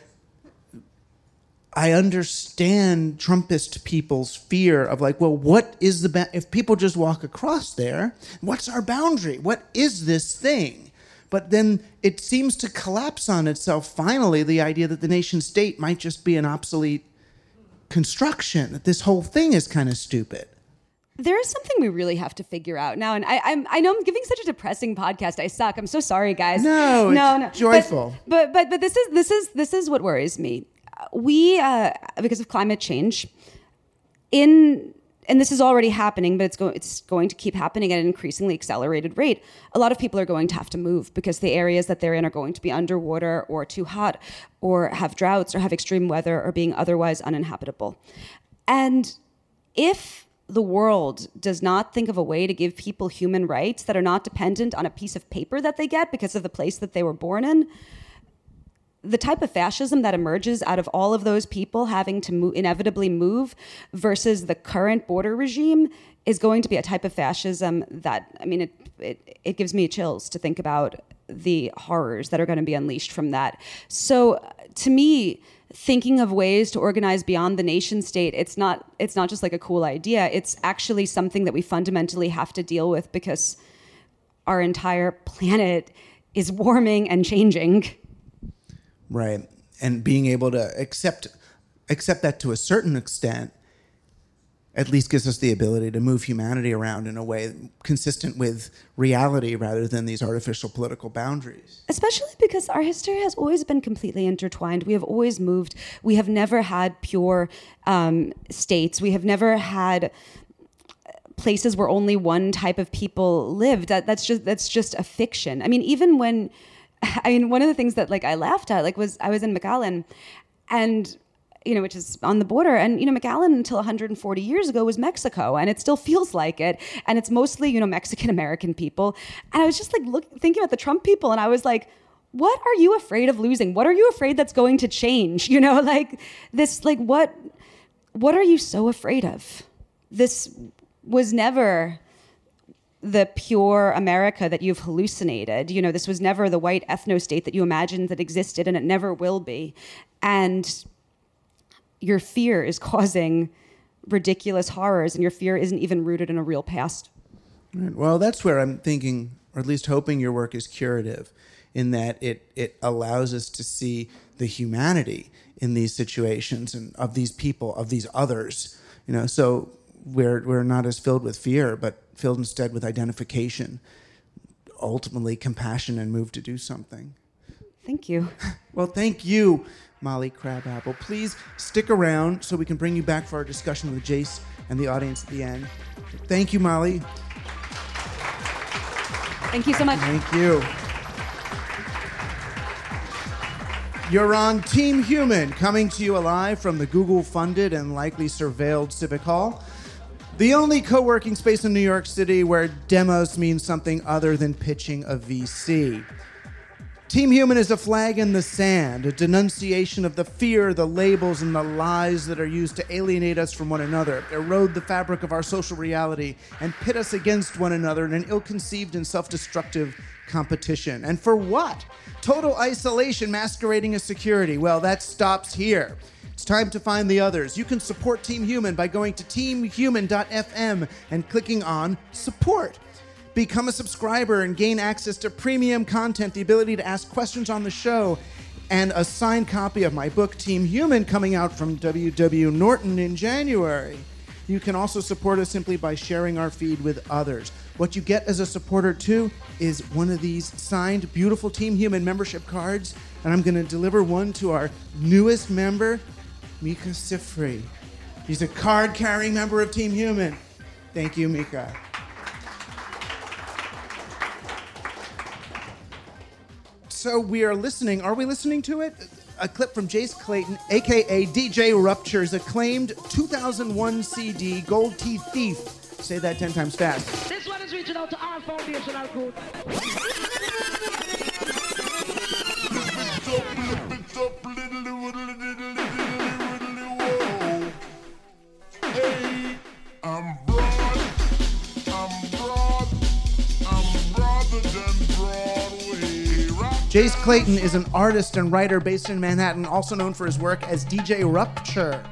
I understand Trumpist people's fear of like, well, what is the ba- if people just walk across there? What's our boundary? What is this thing? But then it seems to collapse on itself. Finally, the idea that the nation state might just be an obsolete construction. That this whole thing is kind of stupid. There is something we really have to figure out now, and I, I'm, I know I'm giving such a depressing podcast. I suck. I'm so sorry, guys. No, no, it's no. joyful. But, but but but this is this is this is what worries me. We uh, because of climate change, in and this is already happening, but it's going it's going to keep happening at an increasingly accelerated rate. A lot of people are going to have to move because the areas that they're in are going to be underwater or too hot, or have droughts or have extreme weather or being otherwise uninhabitable. And if the world does not think of a way to give people human rights that are not dependent on a piece of paper that they get because of the place that they were born in, the type of fascism that emerges out of all of those people having to mo- inevitably move versus the current border regime is going to be a type of fascism that I mean it it, it gives me chills to think about the horrors that are going to be unleashed from that. So to me thinking of ways to organize beyond the nation state it's not it's not just like a cool idea. It's actually something that we fundamentally have to deal with because our entire planet is warming and changing. Right. And being able to accept accept that to a certain extent at least gives us the ability to move humanity around in a way consistent with reality rather than these artificial political boundaries especially because our history has always been completely intertwined. We have always moved. We have never had pure um, states. We have never had places where only one type of people lived. That that's just that's just a fiction. I mean, even when I mean, one of the things that like I laughed at like was I was in McAllen, and you know, which is on the border. And, you know, McAllen until 140 years ago was Mexico, and it still feels like it. And it's mostly, you know, Mexican American people. And I was just like look, thinking about the Trump people, and I was like, what are you afraid of losing? What are you afraid that's going to change? You know, like this, like what, what are you so afraid of? This was never the pure America that you've hallucinated. You know, this was never the white ethno state that you imagined that existed, and it never will be. And your fear is causing ridiculous horrors and your fear isn't even rooted in a real past. Right. Well, that's where I'm thinking, or at least hoping your work is curative, in that it it allows us to see the humanity in these situations and of these people, of these others. You know, so we're we're not as filled with fear, but filled instead with identification, ultimately compassion, and moved to do something. Thank you. Well, thank you, Molly Crabapple. Please stick around so we can bring you back for our discussion with Jace and the audience at the end. Thank you, Molly. Thank you so much. Thank you. You're on Team Human, coming to you alive from the Google funded and likely surveilled Civic Hall. The only co working space in New York City where demos means something other than pitching a VC. Team Human is a flag in the sand, a denunciation of the fear, the labels, and the lies that are used to alienate us from one another, erode the fabric of our social reality, and pit us against one another in an ill conceived and self destructive competition. And for what? Total isolation masquerading as security. Well, that stops here. It's time to find the others. You can support Team Human by going to teamhuman.fm and clicking on support. Become a subscriber and gain access to premium content, the ability to ask questions on the show, and a signed copy of my book, Team Human, coming out from W.W. Norton in January. You can also support us simply by sharing our feed with others. What you get as a supporter, too, is one of these signed, beautiful Team Human membership cards. And I'm going to deliver one to our newest member, Micah Sifry. He's a card carrying member of Team Human. Thank you, Mika. So we are listening. Are we listening to it? A clip from Jace Clayton, aka DJ Rupture's acclaimed 2001 CD, Gold Teeth Thief. Say that 10 times fast. This one is reaching out to our foundational crew. Jace Clayton is an artist and writer based in Manhattan, also known for his work as DJ Rupture.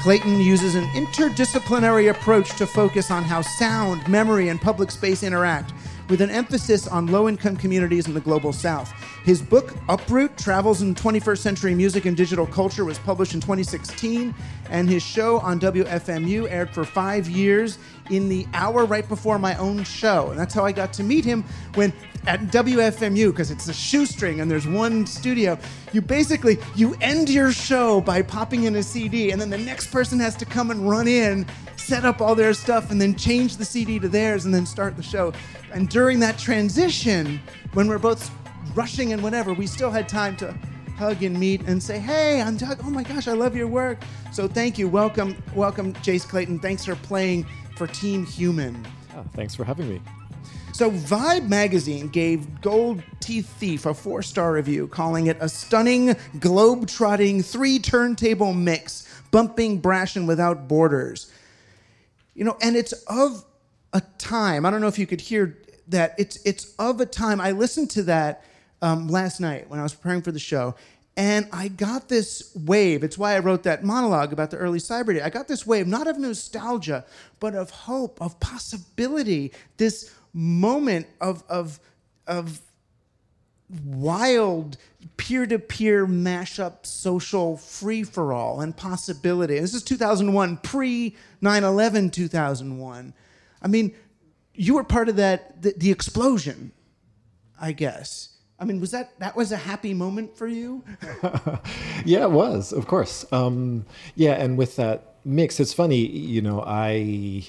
Clayton uses an interdisciplinary approach to focus on how sound, memory, and public space interact, with an emphasis on low income communities in the global south. His book, Uproot Travels in 21st Century Music and Digital Culture, was published in 2016, and his show on WFMU aired for five years in the hour right before my own show. And that's how I got to meet him when at WFMU, because it's a shoestring and there's one studio, you basically you end your show by popping in a CD, and then the next person has to come and run in, set up all their stuff, and then change the CD to theirs, and then start the show. And during that transition, when we're both rushing and whatever, we still had time to hug and meet and say, "Hey, I'm Doug. Oh my gosh, I love your work." So thank you. Welcome, welcome, Jace Clayton. Thanks for playing for Team Human. Oh, thanks for having me. So, Vibe magazine gave Gold Teeth Thief a four star review, calling it a stunning, globe trotting, three turntable mix, bumping brash and without borders. You know, and it's of a time, I don't know if you could hear that, it's, it's of a time. I listened to that um, last night when I was preparing for the show, and I got this wave. It's why I wrote that monologue about the early Cyberia. I got this wave, not of nostalgia, but of hope, of possibility, this moment of, of, of wild peer-to-peer mashup social free-for-all and possibility. This is 2001, pre 9/11 2001. I mean, you were part of that the, the explosion, I guess. I mean, was that that was a happy moment for you? yeah, it was, of course. Um, yeah, and with that mix, it's funny, you know, I,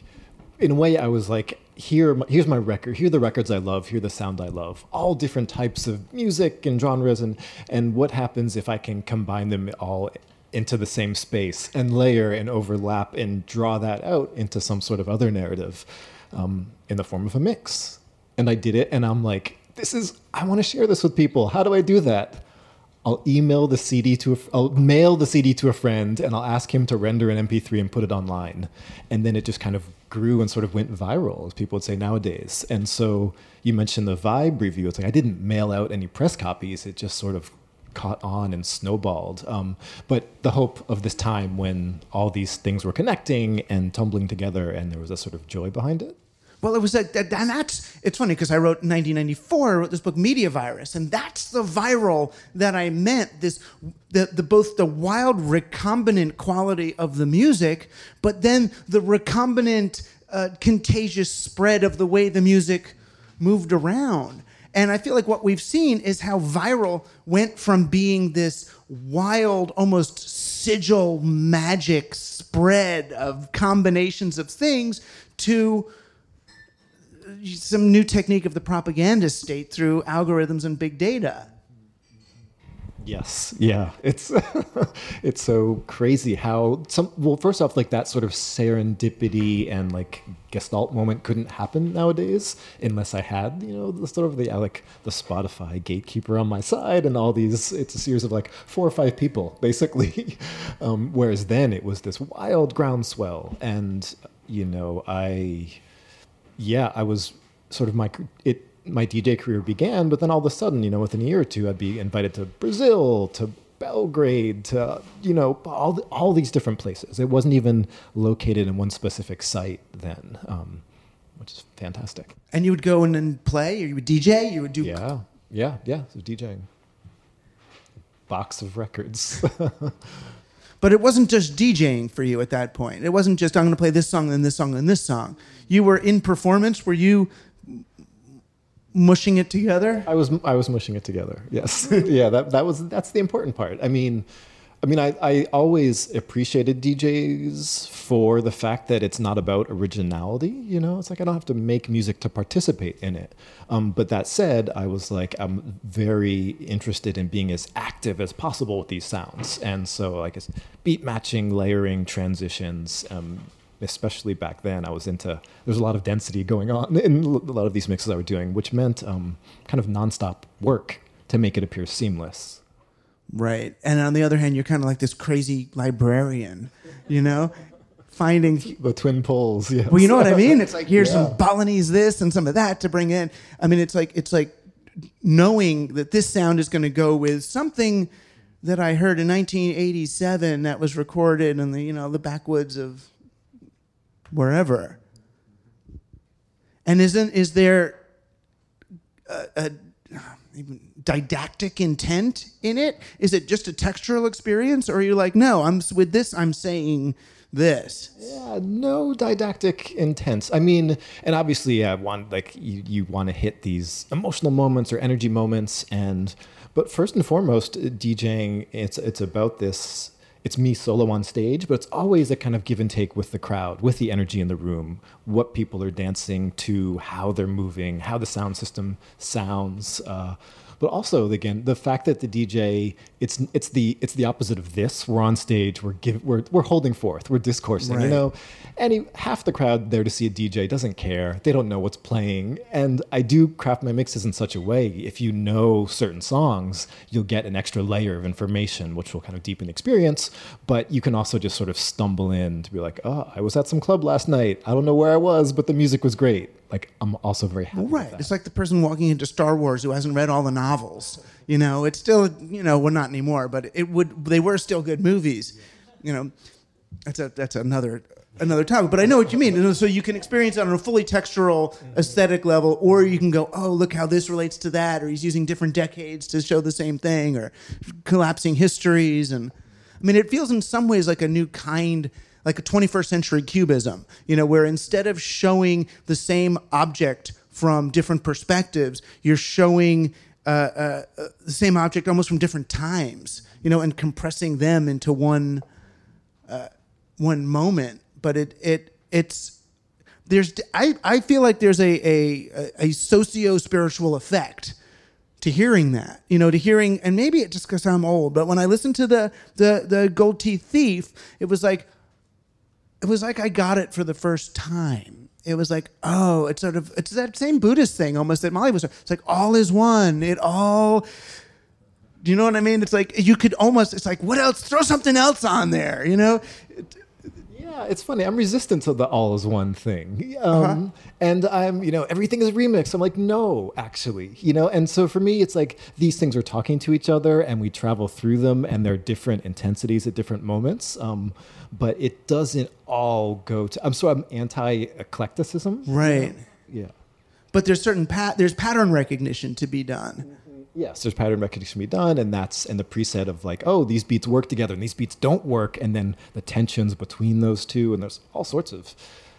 in a way, I was like, here, here's my record. Here are the records I love. Here are the sound I love. All different types of music and genres, and and what happens if I can combine them all into the same space and layer and overlap and draw that out into some sort of other narrative um, in the form of a mix. And I did it, and I'm like, this is. I want to share this with people. How do I do that? I'll email the CD to a, I'll mail the CD to a friend and I'll ask him to render an MP3 and put it online. And then it just kind of grew and sort of went viral, as people would say nowadays. And so you mentioned the Vibe review. It's like I didn't mail out any press copies. It just sort of caught on and snowballed. Um, but the hope of this time when all these things were connecting and tumbling together, and there was a sort of joy behind it. Well, it was that, and that's it's funny because I wrote in 1994. I wrote this book, Media Virus, and that's the viral that I meant. This the, the both the wild recombinant quality of the music, but then the recombinant uh, contagious spread of the way the music moved around. And I feel like what we've seen is how viral went from being this wild, almost sigil magic spread of combinations of things to some new technique of the propaganda state through algorithms and big data. Yes. Yeah. It's it's so crazy how some well first off like that sort of serendipity and like gestalt moment couldn't happen nowadays unless I had, you know, the sort of the like the Spotify gatekeeper on my side and all these it's a series of like four or five people basically. um, whereas then it was this wild groundswell and you know, I yeah, I was sort of my it my DJ career began, but then all of a sudden, you know, within a year or two, I'd be invited to Brazil, to Belgrade, to you know, all all these different places. It wasn't even located in one specific site then, um, which is fantastic. And you would go in and play, or you would DJ, you would do. Yeah, yeah, yeah. So DJing, box of records. But it wasn't just DJing for you at that point. It wasn't just I'm going to play this song and this song and this song. You were in performance. Were you mushing it together? I was I was mushing it together. Yes. yeah, that that was that's the important part. I mean, I mean I I always appreciated DJs for the fact that it's not about originality, you know? It's like I don't have to make music to participate in it. Um, but that said, I was like I'm very interested in being as active as possible with these sounds. And so like it's beat matching, layering, transitions, um, especially back then, I was into. There's a lot of density going on in a lot of these mixes I was doing, which meant um, kind of nonstop work to make it appear seamless. Right, and on the other hand, you're kind of like this crazy librarian, you know, finding the twin poles. Yes. Well, you know what I mean. It's like here's yeah. some Balinese this and some of that to bring in. I mean, it's like it's like knowing that this sound is going to go with something that I heard in 1987 that was recorded in the you know the backwoods of wherever. And isn't is there a, a didactic intent in it? Is it just a textural experience, or are you like, no, I'm with this, I'm saying this? Yeah, no didactic intent. I mean, and obviously, I want like you you want to hit these emotional moments or energy moments, and but first and foremost, DJing it's it's about this it's me solo on stage, but it's always a kind of give and take with the crowd, with the energy in the room, what people are dancing to, how they're moving, how the sound system sounds. Uh, but also again the fact that the DJ it's it's the it's the opposite of this. We're on stage, we're give, we're we're holding forth, we're discoursing. Right. You know, any half the crowd there to see a DJ doesn't care. They don't know what's playing, and I do craft my mixes in such a way. If you know certain songs, you'll get an extra layer of information, which will kind of deepen the experience. But you can also just sort of stumble in to be like, oh, I was at some club last night. I don't know where I was, but the music was great like I'm also very happy. Right. It's like the person walking into Star Wars who hasn't read all the novels. You know, it's still you know, well not anymore, but it would they were still good movies. You know, that's a that's another another topic. But I know what you mean. So you can experience it on a fully textural aesthetic level, or you can go, oh, look how this relates to that, or he's using different decades to show the same thing, or collapsing histories. And I mean, it feels in some ways like a new kind like a 21st century cubism, you know, where instead of showing the same object from different perspectives, you're showing uh, uh, uh, the same object almost from different times, you know, and compressing them into one uh, one moment. But it it it's there's I, I feel like there's a a, a socio spiritual effect to hearing that, you know, to hearing, and maybe it just because I'm old, but when I listened to the the the Gold Teeth Thief, it was like, it was like I got it for the first time. It was like, oh, it's sort of it's that same Buddhist thing almost that Molly was. It's like all is one. It all. Do you know what I mean? It's like you could almost. It's like what else? Throw something else on there. You know. Yeah, it's funny. I'm resistant to the all is one thing. Um, Uh-huh. And I'm, you know, everything is remixed. I'm like, no, actually, you know. And so for me, it's like these things are talking to each other and we travel through them and they're different intensities at different moments. Um, but it doesn't all go to, I'm so I'm anti eclecticism. Right. Yeah. But there's certain pat there's pattern recognition to be done. Yes, there's pattern recognition to be done, and that's and the preset of like, oh, these beats work together and these beats don't work, and then the tensions between those two, and there's all sorts of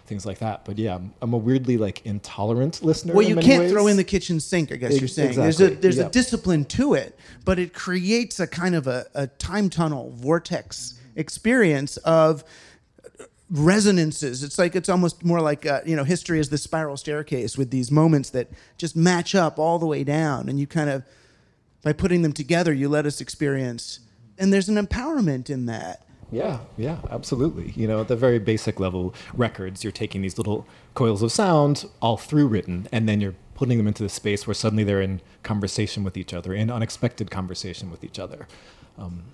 things like that. But yeah, I'm, I'm a weirdly like intolerant listener. Well, in you can't ways. throw in the kitchen sink, I guess Ex- you're saying. There's a there's yeah. a discipline to it, but it creates a kind of a, a time tunnel vortex experience of resonances. It's like it's almost more like uh, you know history is the spiral staircase with these moments that just match up all the way down, and you kind of by putting them together, you let us experience, and there's an empowerment in that. Yeah, yeah, absolutely. You know, at the very basic level, records, you're taking these little coils of sound, all through written, and then you're putting them into the space where suddenly they're in conversation with each other, in unexpected conversation with each other. Um,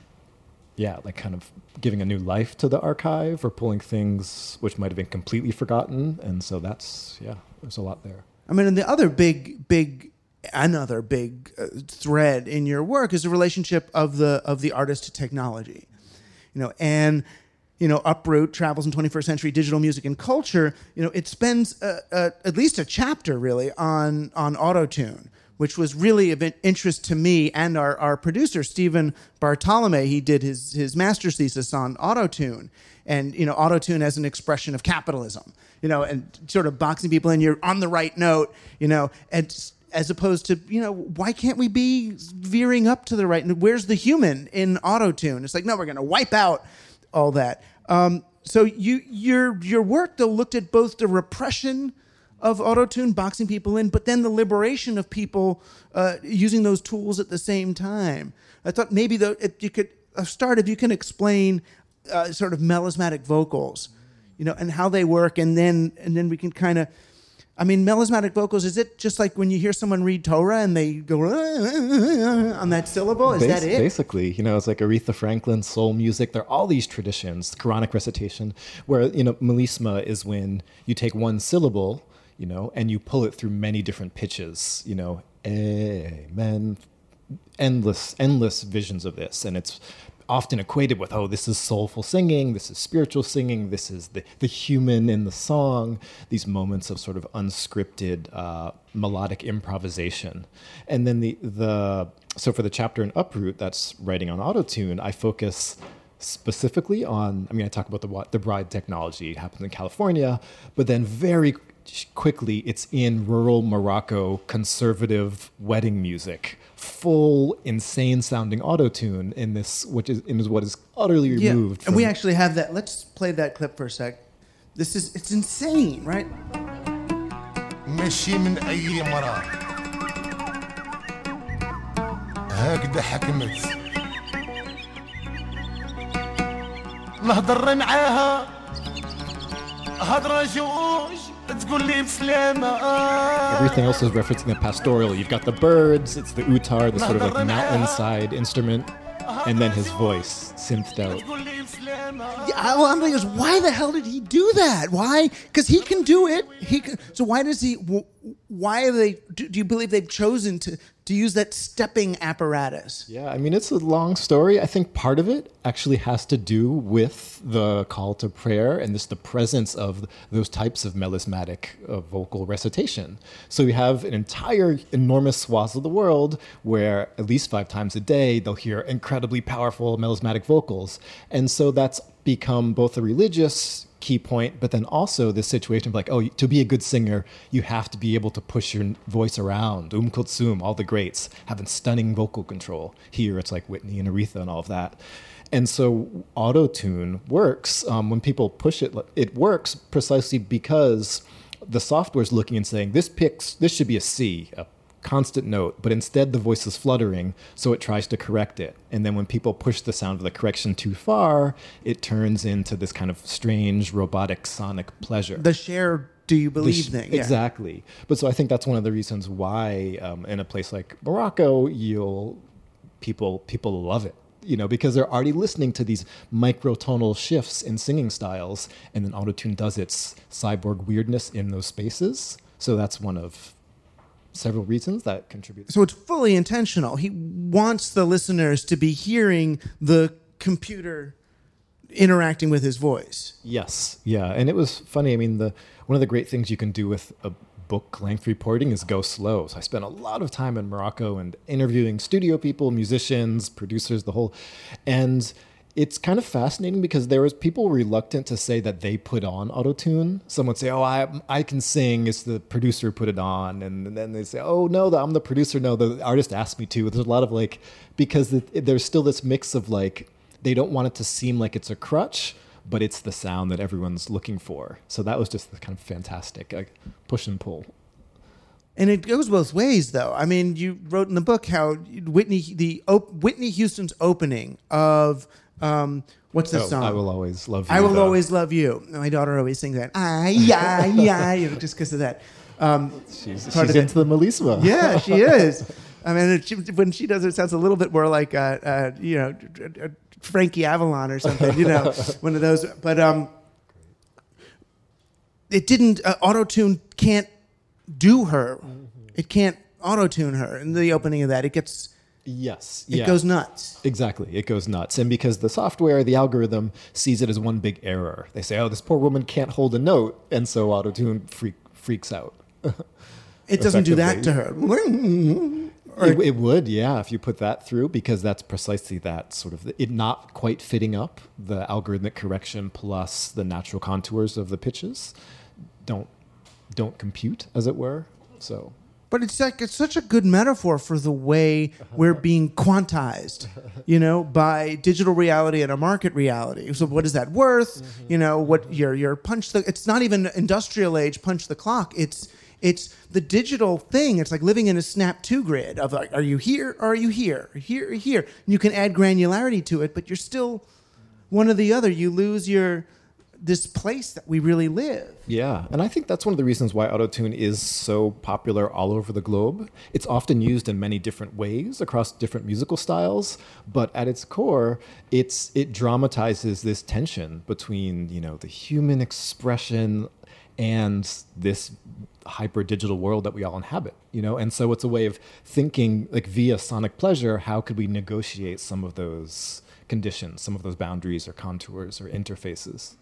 yeah, like kind of giving a new life to the archive or pulling things which might have been completely forgotten. And so that's, yeah, there's a lot there. I mean, and the other big, big, another big uh, thread in your work is the relationship of the of the artist to technology. You know, and you know, Uproot travels in 21st century digital music and culture. You know, it spends uh, uh, at least a chapter really on on autotune, which was really of interest to me and our our producer Stephen Bartolome. He did his his master's thesis on autotune and you know autotune as an expression of capitalism you know and sort of boxing people in you're on the right note you know and as opposed to you know why can't we be veering up to the right? Note where's the human in auto tune it's like no we're going to wipe out all that. Um, so you your your work though looked at both the repression of auto tune boxing people in but then the liberation of people uh, using those tools at the same time. I thought maybe though if you could uh, start if you can explain uh, sort of melismatic vocals, you know, and how they work, and then and then we can kind of. I mean, melismatic vocals. Is it just like when you hear someone read Torah and they go on that syllable? Is Bas- that it? Basically, you know, it's like Aretha Franklin, soul music. There are all these traditions, Quranic recitation, where you know, melisma is when you take one syllable, you know, and you pull it through many different pitches. You know, amen. Endless, endless visions of this, and it's often equated with, oh, this is soulful singing, this is spiritual singing, this is the, the human in the song, these moments of sort of unscripted uh, melodic improvisation. And then the, the, so for the chapter in Uproot that's writing on autotune, I focus specifically on, I mean, I talk about the, the bride technology, it happens in California, but then very quickly it's in rural Morocco conservative wedding music full insane sounding autotune in this which is in what is utterly removed and we from- actually have that. Let's play that clip for a sec. This is it's insane, right? ماشي من اي مرة هكذا حكمت نهضر معاها هضرة جوج تقول لي بسلامة everything else is referencing the pastoral you've got the birds it's the utar the sort of like mountainside instrument and then his voice synthed out Yeah, well, I'm like, why the hell did he do that? Why? Because he can do it. He can, so why does he? Why are they? Do, do you believe they've chosen to to use that stepping apparatus? Yeah, I mean, it's a long story. I think part of it actually has to do with the call to prayer and just the presence of those types of melismatic uh, vocal recitation. So you have an entire enormous swath of the world where at least five times a day they'll hear incredibly powerful melismatic vocals. And so that's become both a religious key point, but then also this situation of like, oh, to be a good singer, you have to be able to push your voice around. Um Kulthum, all the greats, having stunning vocal control. Here, it's like Whitney and Aretha and all of that. And so auto tune works um, when people push it. It works precisely because the software is looking and saying this picks this should be a C, a constant note, but instead the voice is fluttering, so it tries to correct it. And then when people push the sound of the correction too far, it turns into this kind of strange robotic sonic pleasure. The Cher. Do you believe sh- thing? Yeah. Exactly. But so I think that's one of the reasons why um, in a place like Morocco, you'll people people love it. you know, because they're already listening to these microtonal shifts in singing styles, and then autotune does its cyborg weirdness in those spaces. So that's one of several reasons that contribute. So it's fully intentional. He wants the listeners to be hearing the computer interacting with his voice. Yes, yeah, and it was funny. I mean, the one of the great things you can do with a book length reporting is go slow. So I spent a lot of time in Morocco and interviewing studio people, musicians, producers, the whole, and it's kind of fascinating because there was people reluctant to say that they put on autotune. Some would say, "Oh, I I can sing. It's the producer put it on," and then they say, "Oh no, I'm the producer." No, the artist asked me to. There's a lot of like because there's still this mix of like they don't want it to seem like it's a crutch, but it's the sound that everyone's looking for. So that was just the kind of fantastic like, push and pull. And it goes both ways, though. I mean, you wrote in the book how Whitney, the Whitney Houston's opening of um, what's the oh, song? I will always love you. I will though. always love you. My daughter always sings that. Ah, yeah, yeah, just because of that. Um, she's part she's of into the melisma. Yeah, she is. I mean, she, when she does it, it sounds a little bit more like, uh, uh, you know, Frankie Avalon or something, you know, one of those. But um, it didn't. Uh, Auto tune can't do her. It can't auto tune her. In the opening of that, it gets. Yes. It yeah. goes nuts. Exactly. It goes nuts. And because the software, the algorithm sees it as one big error. They say, oh, this poor woman can't hold a note. And so autotune freak, freaks out. It doesn't do that to her. It, it would, yeah, if you put that through, because that's precisely that sort of it not quite fitting up the algorithmic correction plus the natural contours of the pitches don't don't compute, as it were. So But it's like it's such a good metaphor for the way we're being quantized, you know, by digital reality and a market reality. So what is that worth? Mm-hmm. You know, what your your punch the it's not even industrial age punch the clock. It's it's the digital thing. It's like living in a snap to grid of like, are you here or are you here? Here or here. And you can add granularity to it, but you're still one or the other. You lose your this place that we really live. Yeah, and I think that's one of the reasons why autotune is so popular all over the globe. It's often used in many different ways across different musical styles, but at its core, it's it dramatizes this tension between, you know, the human expression and this hyper digital world that we all inhabit, you know? And so it's a way of thinking like via sonic pleasure, how could we negotiate some of those conditions, some of those boundaries or contours or interfaces?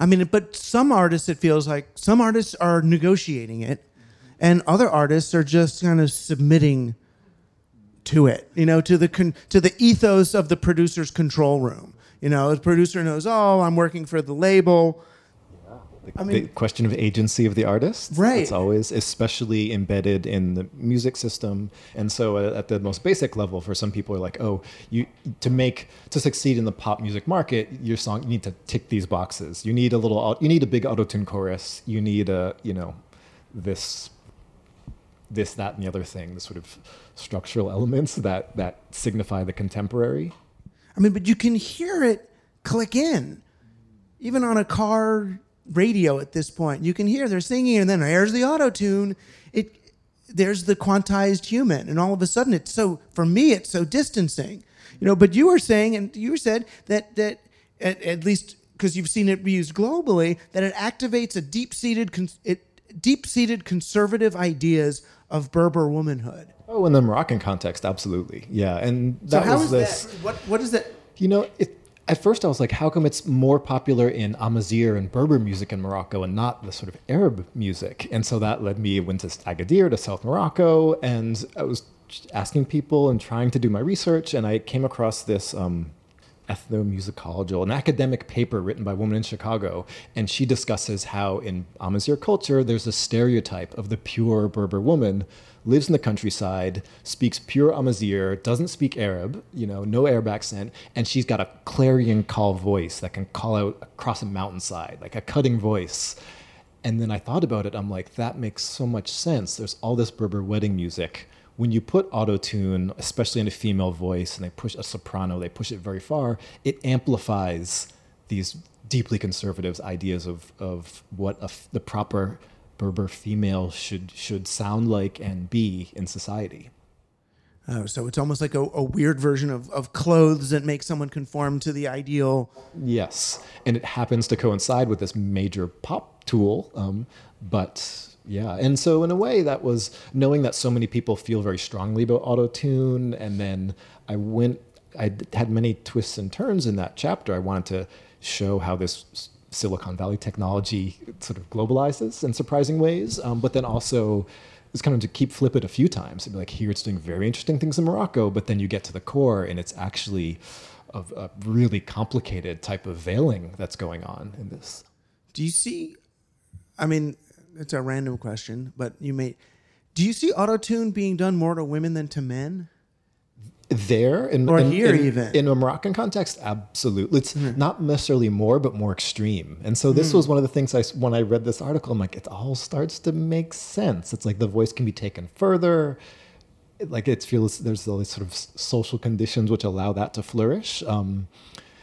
I mean, but some artists, it feels like some artists are negotiating it, and other artists are just kind of submitting to it, you know, to the con- to the ethos of the producer's control room. You know, the producer knows, oh, I'm working for the label. The, the question of agency of the artist. Right. It's always especially embedded in the music system. And so uh, at the most basic level, for some people are like, oh, you to make to succeed in the pop music market, your song you need to tick these boxes. You need a little you need a big autotune chorus. You need a, you know, this this, that, and the other thing, the sort of structural elements that that signify the contemporary. I mean, but you can hear it click in, even on a car radio at this point. You can hear they're singing, and then there's the auto tune. It there's the quantized human, and all of a sudden, it's so for me, it's so distancing. You know, but you were saying, and you said that that at, at least because you've seen it used globally, that it activates a deep seated it deep seated conservative ideas of Berber womanhood. Oh, in the Moroccan context, absolutely, yeah. And that so how was is this. that? What what is that? You know, it, at first I was like, how come it's more popular in Amazigh and Berber music in Morocco and not the sort of Arab music? And so that led me went to Agadir to South Morocco, and I was asking people and trying to do my research, and I came across this. Um, ethnomusicology, an academic paper written by a woman in Chicago, and she discusses how in Amazigh culture there's a stereotype of the pure Berber woman lives in the countryside, speaks pure Amazigh, doesn't speak Arab, you know, no Arab accent, and she's got a clarion call voice that can call out across a mountainside, like a cutting voice. And then I thought about it, I'm like, that makes so much sense. There's all this Berber wedding music. When you put auto tune, especially in a female voice, and they push a soprano, they push it very far, it amplifies these deeply conservative ideas of, of what a, the proper Berber female should should sound like and be in society. Oh, so it's almost like a, a weird version of, of clothes that make someone conform to the ideal. Yes, and it happens to coincide with this major pop tool. Um, but yeah, and so in a way, that was knowing that so many people feel very strongly about auto tune, and then I went. I had many twists and turns in that chapter. I wanted to show how this Silicon Valley technology sort of globalizes in surprising ways, um, but then also it's kind of to keep flip it a few times and be like, here it's doing very interesting things in Morocco, but then you get to the core and it's actually a, a really complicated type of veiling that's going on in this. Do you see? I mean, it's a random question, but you may. Do you see auto tune being done more to women than to men? There in, Or in- here in- even. in a Moroccan context, absolutely. It's not necessarily more, but more extreme. And so this Hmm. was one of the things I when I read this article, I'm like, it all starts to make sense. It's like the voice can be taken further. It- like it feels there's all these sort of social conditions which allow that to flourish. Um,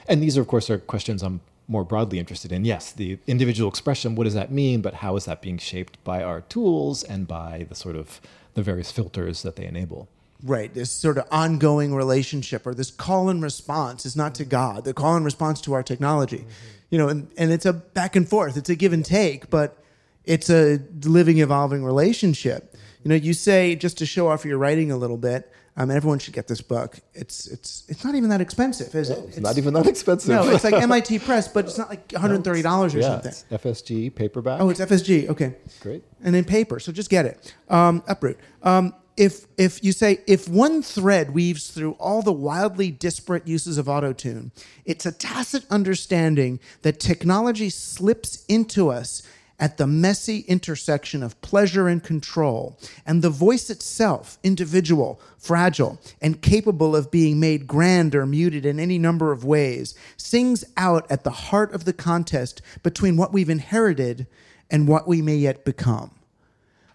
and these, are, of course, are questions I'm more broadly interested in. Yes, the individual expression. What does that mean? But how is that being shaped by our tools and by the sort of the various filters that they enable? Right, this sort of ongoing relationship or this call and response is not to God, the call and response to our technology. You know, and, and it's a back and forth, it's a give and take, but it's a living, evolving relationship. You know, you say just to show off your writing a little bit, um, everyone should get this book. It's it's it's not even that expensive, is it? It's not even that expensive. No, it's like MIT Press, but it's not like $130 or yeah, something. it's FSG paperback. Oh, it's FSG. Okay. Great. And in paper, so just get it. Um, uproot. Um, if if you say if one thread weaves through all the wildly disparate uses of autotune, it's a tacit understanding that technology slips into us at the messy intersection of pleasure and control, and the voice itself, individual, fragile, and capable of being made grand or muted in any number of ways, sings out at the heart of the contest between what we've inherited and what we may yet become.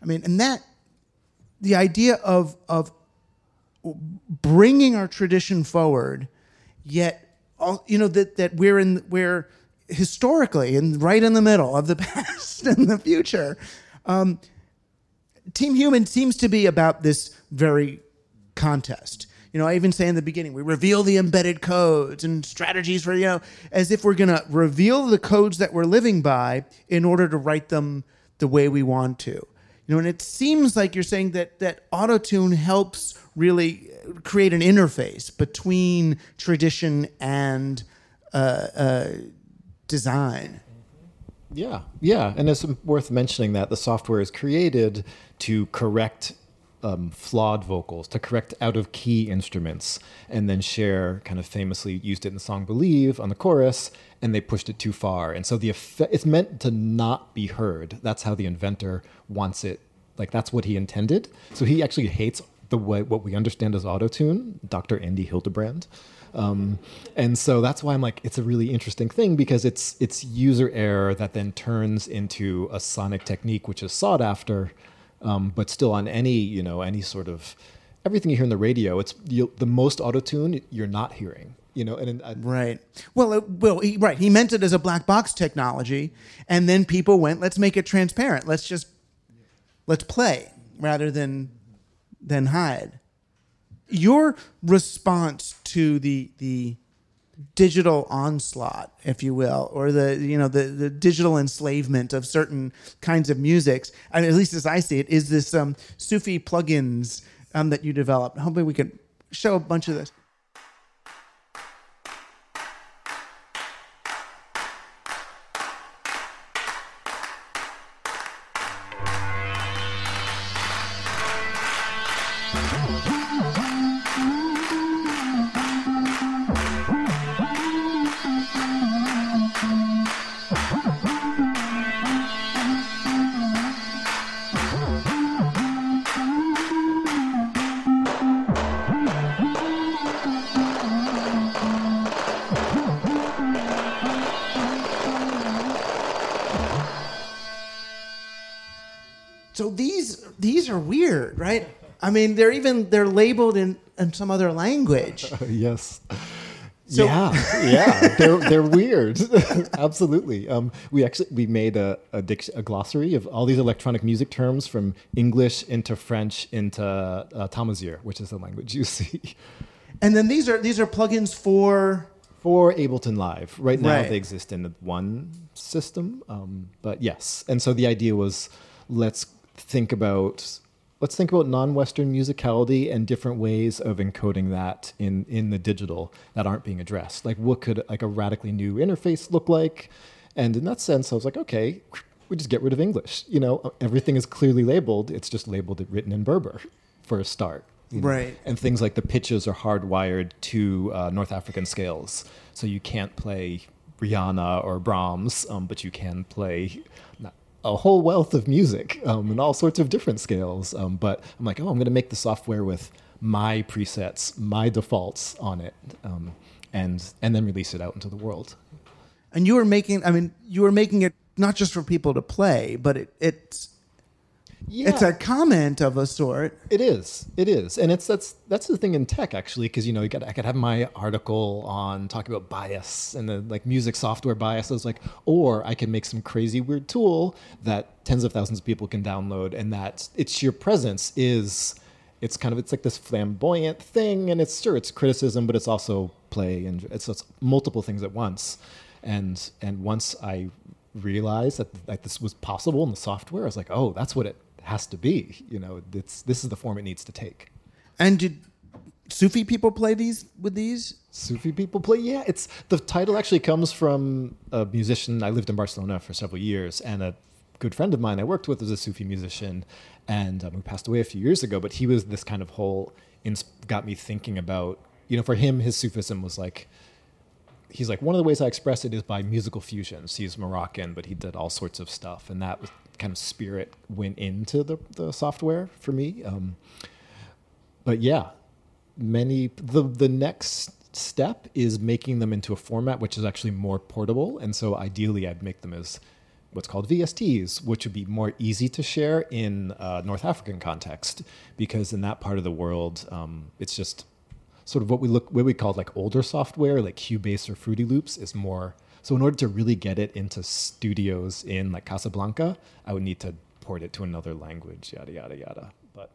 I mean, and that the idea of of bringing our tradition forward, yet all, you know that that we're in we're historically and right in the middle of the past and the future. Um, Team Human seems to be about this very contest. You know, I even say in the beginning, we reveal the embedded codes and strategies for, you know, as if we're going to reveal the codes that we're living by in order to write them the way we want to. You know, and it seems like you're saying that that autotune helps really create an interface between tradition and uh, uh, design. Yeah, yeah, and it's worth mentioning that the software is created to correct um, flawed vocals, to correct out of key instruments, and then Cher kind of famously used it in the song "Believe" on the chorus, and they pushed it too far, and so the effect it's meant to not be heard. That's how the inventor wants it. Like that's what he intended. So he actually hates the way what we understand as autotune, Dr. Andy Hildebrand. Um, and so that's why I'm like, it's a really interesting thing because it's it's user error that then turns into a sonic technique which is sought after, um, but still on any you know any sort of everything you hear in the radio, it's the most autotune you're not hearing. You know, and, and Right. Well, it, well, he, right. He meant it as a black box technology, and then people went, "Let's make it transparent. Let's just let's play rather than than hide." Your response to the the digital onslaught, if you will, or the you know the the digital enslavement of certain kinds of musics, and at least as I see it, is this um, Sufi plugins um, that you developed. Hopefully, we can show a bunch of this. Mean, they're even they're labeled in in some other language. yes. So- yeah, yeah, they're they're weird. Absolutely. Um, we actually we made a a, a glossary of all these electronic music terms from English into French into uh, Tamazight, which is the language you see. And then these are these are plugins for for Ableton Live. Right now, Right. they exist in one system, um, but yes. And so the idea was, let's think about let's think about non-Western musicality and different ways of encoding that in in the digital that aren't being addressed. Like, what could like a radically new interface look like? And in that sense, I was like, okay, we just get rid of English. You know, everything is clearly labeled. It's just labeled it written in Berber for a start. you know? Right. and things like the pitches are hardwired to uh, North African scales, so you can't play Rihanna or Brahms, um, but you can play not- a whole wealth of music um, and all sorts of different scales. Um, but I'm like, oh, I'm going to make the software with my presets, my defaults on it, um, and and then release it out into the world. and you were making I mean you were making it not just for people to play, but it it's it's a comment of a sort. It is. It is, and it's that's that's the thing in tech actually, because you know you got I could have my article on talking about bias and the like music software bias. I was like, or I can make some crazy weird tool that tens of thousands of people can download, and that its your presence is. It's kind of it's like this flamboyant thing, and it's sure it's criticism, but it's also play, and it's, it's multiple things at once. And and once I realized that, that this was possible in the software, I was like, oh, that's what it has to be. You know, it's this is the form it needs to take. And did Sufi people play these with these? Sufi people play. Yeah, it's the title actually comes from a musician. I lived in Barcelona for several years, and a good friend of mine I worked with was a Sufi musician, and um, who passed away a few years ago. But he was this kind of whole ins- got me thinking about. You know, for him, his Sufism was like he's like one of the ways I express it is by musical fusions. He's Moroccan, but he did all sorts of stuff, and that was kind of spirit went into the the software for me. Um, but yeah, many the the next step is making them into a format which is actually more portable, and so ideally I'd make them as what's called VSTs, which would be more easy to share in uh, North African context, because in that part of the world, um, it's just sort of what we look what we call like older software, like Cubase or Fruity Loops, is more. So in order to really get it into studios in like Casablanca, I would need to port it to another language, yada yada yada. But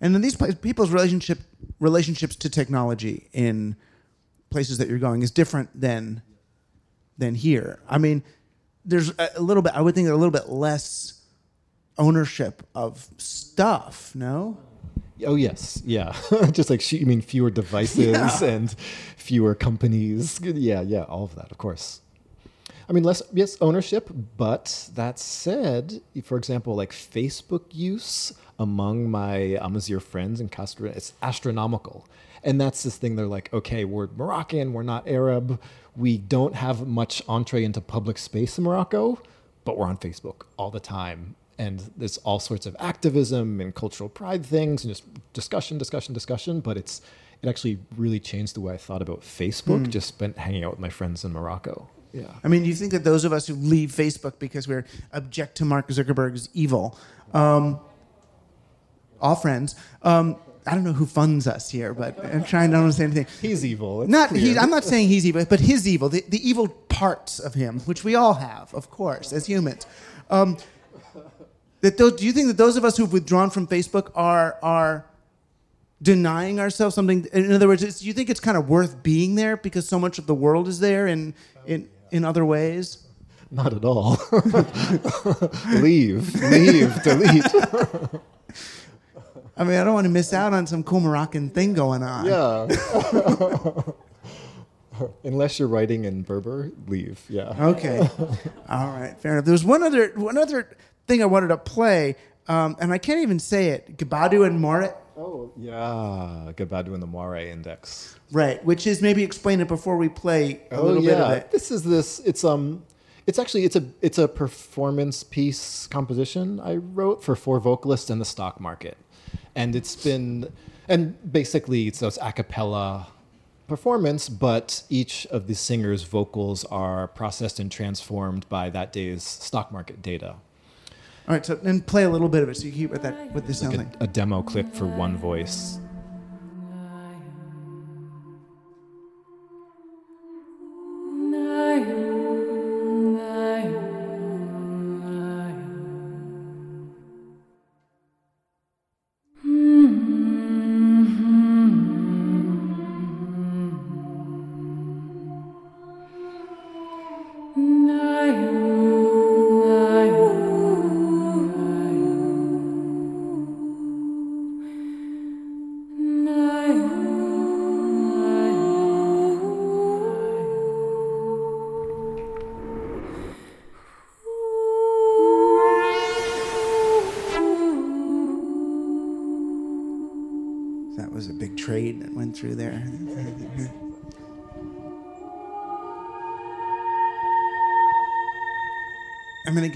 And then these people's relationship relationships to technology in places that you're going is different than than here. I mean, there's a little bit. I would think a little bit less ownership of stuff. No. Oh yes, yeah. Just like she, you mean fewer devices Yeah. and fewer companies. Yeah, yeah, all of that, of course. I mean, less yes, ownership. But that said, for example, like Facebook use among my Amazigh friends in Castra, it's astronomical. And that's this thing. They're like, okay, we're Moroccan, we're not Arab, we don't have much entree into public space in Morocco, but we're on Facebook all the time and there's all sorts of activism and cultural pride things and just discussion discussion discussion but it's it actually really changed the way i thought about facebook Hmm. just spent hanging out with my friends in morocco yeah I mean, you think that those of us who leave Facebook because we're object to Mark Zuckerberg's evil, um, all friends. Um, I don't know who funds us here, but I'm trying to understand anything. he's evil it's Not he, I'm not saying he's evil, but his evil, the, the evil parts of him, which we all have, of course, as humans. Um, that those, do you think that those of us who've withdrawn from Facebook are are denying ourselves something? In other words, it's, do you think it's kind of worth being there because so much of the world is there in in in other ways? not at all leave leave delete I mean, I don't want to miss out on some cool Moroccan thing going on. yeah unless you're writing in berber leave yeah Okay. All right. Fair enough. There's one other one other thing I wanted to play, um, and I can't even say it. Gbadu and Moirai. oh yeah Gbadu and the Moirai index Right. Which is maybe explain it before we play a little bit of it. This is this. It's um, it's actually it's a it's a performance piece composition I wrote for four vocalists in the stock market, and it's been and basically it's those a cappella performance, but each of the singers' vocals are processed and transformed by that day's stock market data. All right. So and play a little bit of it so you hear what that with this sounds Like like. a, a demo clip for one voice.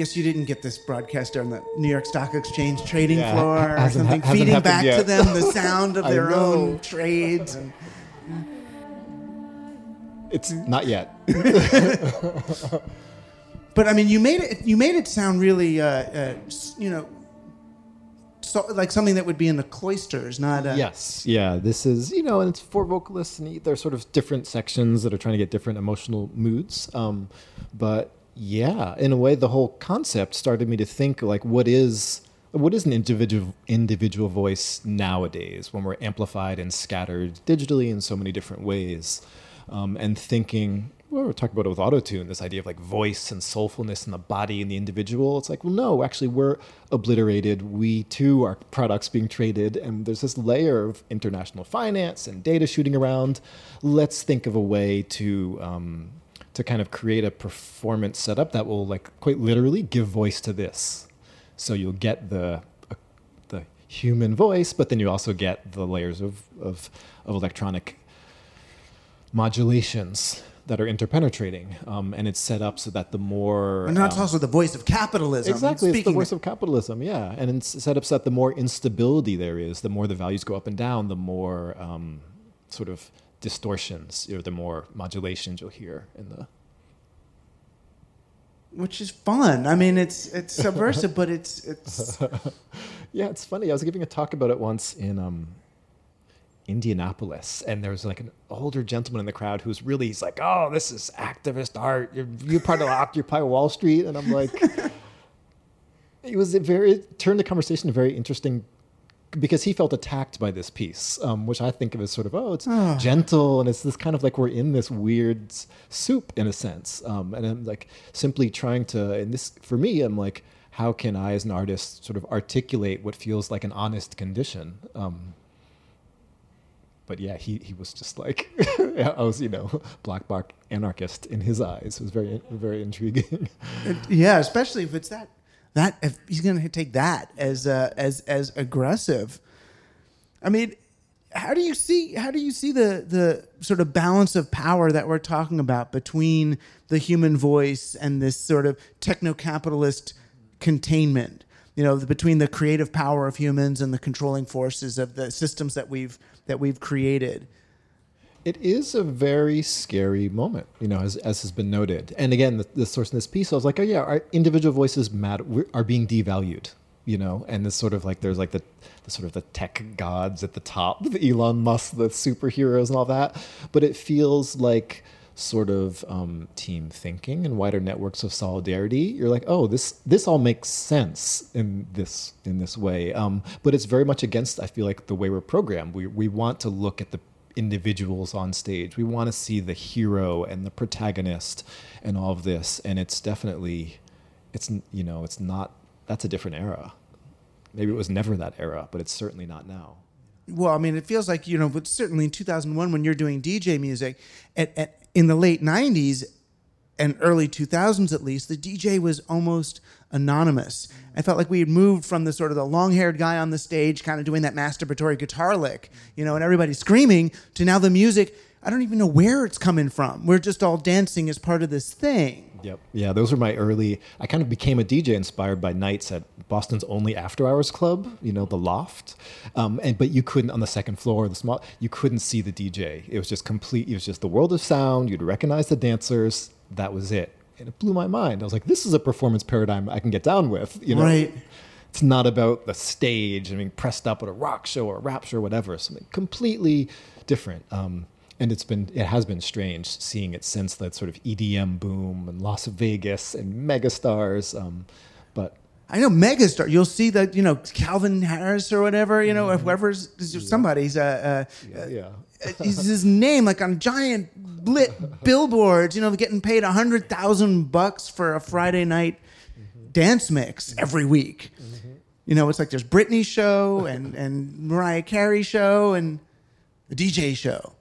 Guess you didn't get this broadcast on the New York Stock Exchange trading Yeah, floor or hasn't ha- something, feeding back to them the sound of their own trades. And, It's not yet. but I mean, you made it. You made it sound really, uh, uh, you know, so, like something that would be in the cloisters, not. Uh, Yes. Yeah. This is, you know, and it's four vocalists, and they're sort of different sections that are trying to get different emotional moods. Um, but yeah, in a way, the whole concept started me to think like, what is. What is an individual individual voice nowadays when we're amplified and scattered digitally in so many different ways? Um, and thinking, well, we're talking about it with autotune, this idea of like voice and soulfulness in the body and the individual. It's like, well, no, actually, we're obliterated. We too are products being traded, and there's this layer of international finance and data shooting around. Let's think of a way to um, to kind of create a performance setup that will, like, quite literally give voice to this. So you'll get the uh, the human voice, but then you also get the layers of of, of electronic modulations that are interpenetrating, um, and it's set up so that the more And that's um, also the voice of capitalism. Exactly, it's the voice of capitalism, yeah. And it's set up so that the more instability there is, the more the values go up and down, the more um, sort of distortions, or the more modulations you'll hear in the. which is fun. I mean, it's it's subversive, but it's it's yeah, it's funny. I was giving a talk about it once in um, Indianapolis, and there was like an older gentleman in the crowd who's really he's like, "Oh, this is activist art. You're, you're part of Occupy Wall Street," and I'm like, it was a very it turned the conversation a very interesting because he felt attacked by this piece, um, which I think of as sort of oh, it's Ah. gentle and it's this kind of like we're in this weird soup in a sense, um, and I'm like simply trying to. And this for me, I'm like, how can I as an artist sort of articulate what feels like an honest condition? Um, but yeah, he, he was just like I was, you know, black bloc anarchist in his eyes. It was very very intriguing. yeah, especially if it's that that if he's going to take that as uh, as as aggressive. I mean, how do you see how do you see the the sort of balance of power that we're talking about between the human voice and this sort of techno-capitalist containment? You know, between the creative power of humans and the controlling forces of the systems that we've that we've created. It is a very scary moment, you know, as, as has been noted. And again, the, the source in this piece, I was like, oh yeah, our individual voices matter, are being devalued, you know, and this sort of like there's like the, the sort of the tech gods at the top, the Elon Musk, the superheroes and all that, but it feels like sort of um, team thinking and wider networks of solidarity. You're like, oh, this this all makes sense in this in this way, um, but it's very much against. I feel like the way we're programmed. We we want to look at the individuals on stage. We want to see the hero and the protagonist and all of this. And it's definitely, it's you know, it's not. That's a different era. Maybe it was never that era, but it's certainly not now. Well, I mean, it feels like you know, but certainly in 2001, when you're doing DJ music, at, at in the late 90s and early 2000s at least, the DJ was almost anonymous. I felt like we had moved from the sort of the long-haired guy on the stage, kind of doing that masturbatory guitar lick, you know, and everybody screaming, to now the music. I don't even know where it's coming from. We're just all dancing as part of this thing. Yep. Yeah, those were my early. I kind of became a DJ inspired by nights at Boston's only after hours club. You know, the Loft. Um, and but you couldn't on the second floor, the small. You couldn't see the DJ. It was just complete. It was just the world of sound. You'd recognize the dancers. That was it. And it blew my mind. I was like, this is a performance paradigm I can get down with. You know. Right. It's not about the stage and being pressed up at a rock show or a rap show or whatever. Something completely different. Um, and it's been it has been strange seeing it since that sort of EDM boom and Las Vegas and megastars. Um, but I know megastar. You'll see that you know Calvin Harris or whatever. You know, whoever's somebody's. Uh, uh, Yeah. is his name like on giant lit billboards? You know, getting paid a hundred thousand bucks for a Friday night dance mix every week. You know, it's like there's Britney show and and Mariah Carey show and the DJ show.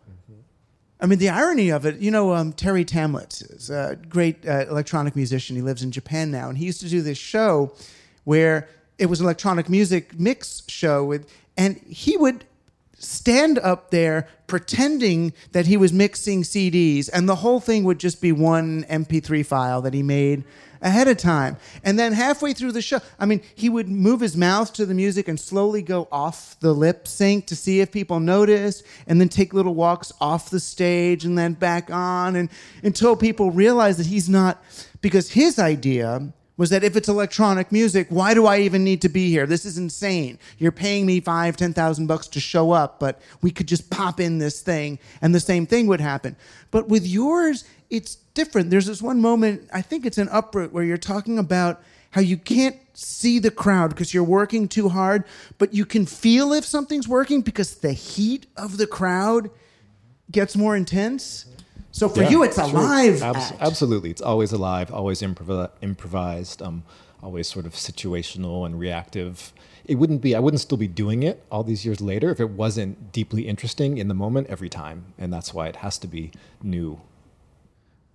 I mean, the irony of it, you know, um, Terre Thaemlitz is a great uh, electronic musician. He lives in Japan now, and he used to do this show where it was an electronic music mix show with, and he would stand up there pretending that he was mixing CDs, and the whole thing would just be one MP3 file that he made ahead of time. And then halfway through the show, I mean, he would move his mouth to the music and slowly go off the lip sync to see if people noticed, and then take little walks off the stage and then back on, and until people realize that he's not, because his idea was that if it's electronic music, why do I even need to be here? This is insane. You're paying me five, ten thousand bucks to show up, but we could just pop in this thing and the same thing would happen. But with yours, it's different. There's this one moment, I think it's an uproot, where you're talking about how you can't see the crowd because you're working too hard, but you can feel if something's working because the heat of the crowd gets more intense. So for Yeah, you, it's a true. Abs-. Absolutely, it's always alive, always improv- improvised, um, always sort of situational and reactive. It wouldn't be. I wouldn't still be doing it all these years later if it wasn't deeply interesting in the moment every time, and that's why it has to be new.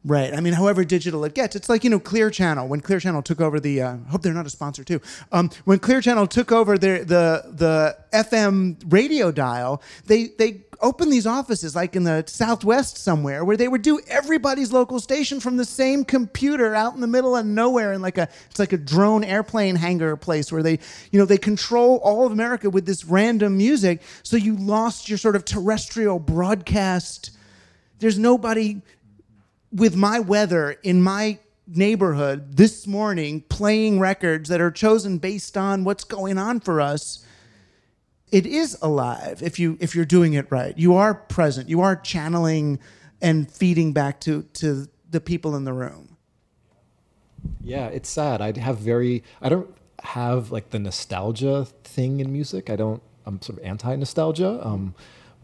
Right. I mean, however digital it gets, it's like you know Clear Channel. When Clear Channel took over the, uh, hope they're not a sponsor too. Um, when Clear Channel took over the the the FM radio dial, they they opened these offices like in the Southwest somewhere where they would do everybody's local station from the same computer out in the middle of nowhere in like a it's like a drone airplane hangar place where they you know they control all of America with this random music. So you lost your sort of terrestrial broadcast. There's nobody with my weather in my neighborhood this morning playing records that are chosen based on what's going on for us it is alive if you if you're doing it right you are present you are channeling and feeding back to to the people in the room Yeah, it's sad. I have very. I don't have like the nostalgia thing in music. I don't. I'm sort of anti nostalgia. Um,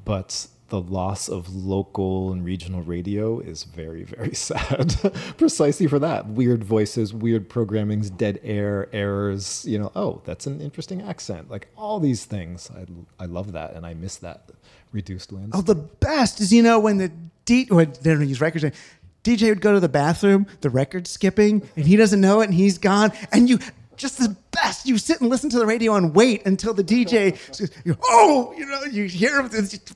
but the loss of local and regional radio is very, very sad. Precisely for that. Weird voices, weird programmings, dead air, errors. You know, oh, that's an interesting accent. Like all these things. I, I love that, and I miss that reduced landscape. oh the best is you know when the D when they don't use records DJ would go to the bathroom the record skipping and he doesn't know it and he's gone and you just the best. You sit and listen to the radio and wait until the DJ "Oh, you know," you hear him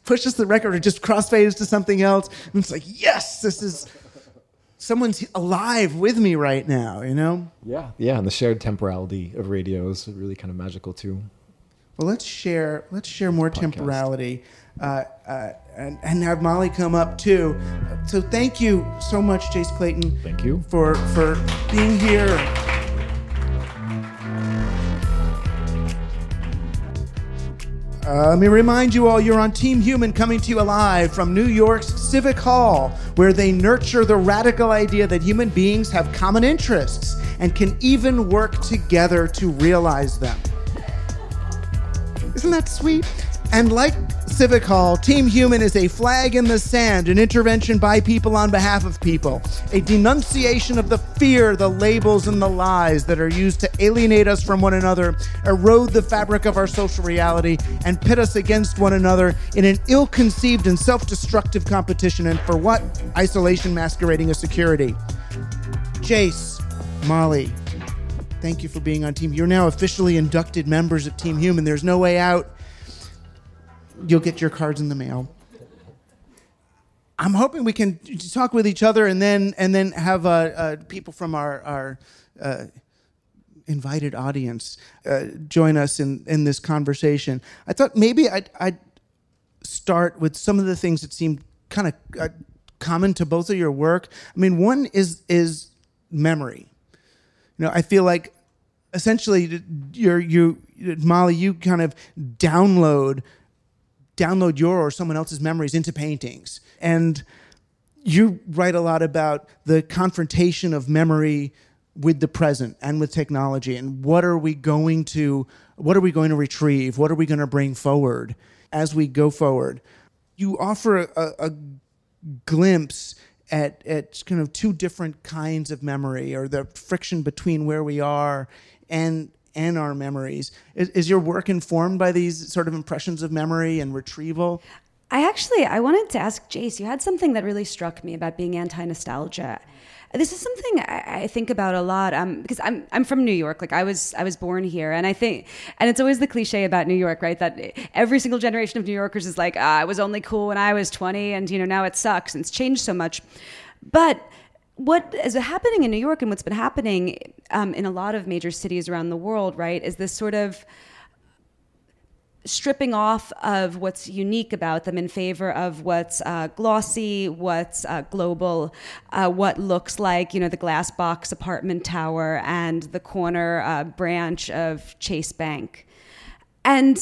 pushes the record or just crossfades to something else, and it's like, "Yes, this is someone's alive with me right now." You know. Yeah, yeah, and the shared temporality of radio is really kind of magical too. Well, let's share. Let's share more temporality, uh, uh, and and have Molly come up too. So thank you so much, Jace Clayton. Thank you for for being here. Uh, let me remind you all you're on Team Human coming to you live from New York's Civic Hall, where they nurture the radical idea that human beings have common interests and can even work together to realize them. Isn't that sweet? And like Civic Hall, Team Human is a flag in the sand, an intervention by people on behalf of people, a denunciation of the fear, the labels, and the lies that are used to alienate us from one another, erode the fabric of our social reality, and pit us against one another in an ill conceived and self destructive competition. And for what? Isolation masquerading as security. Jace, Molly, thank you for being on Team. You're now officially inducted members of Team Human. There's no way out. You'll get your cards in the mail. I'm hoping we can talk with each other and then and then have uh, uh, people from our our uh, invited audience uh, join us in in this conversation. I thought maybe I'd, I'd start with some of the things that seem kind of uh, common to both of your work. I mean, one is is memory. You know, I feel like essentially you're you Molly, you kind of download download your or someone else's memories into paintings. And you write a lot about the confrontation of memory with the present and with technology. And what are we going to what are we going to retrieve? What are we going to bring forward as we go forward? You offer a, a glimpse at, at kind of two different kinds of memory or the friction between where we are and and our memories is, is your work informed by these sort of impressions of memory and retrieval I actually I wanted to ask Jace. You had something that really struck me about being anti-nostalgia. This is something I, I think about a lot um, because I'm I'm from New York. Like I was I was born here, and I think and it's always the cliche about New York, right? That every single generation of New Yorkers is like, ah, I was only cool when I was 20, and you know now it sucks and it's changed so much. But what is happening in New York and what's been happening um, in a lot of major cities around the world, right, is this sort of stripping off of what's unique about them in favor of what's uh, glossy, what's uh, global, uh, what looks like, you know, the glass box apartment tower and the corner uh, branch of Chase Bank. And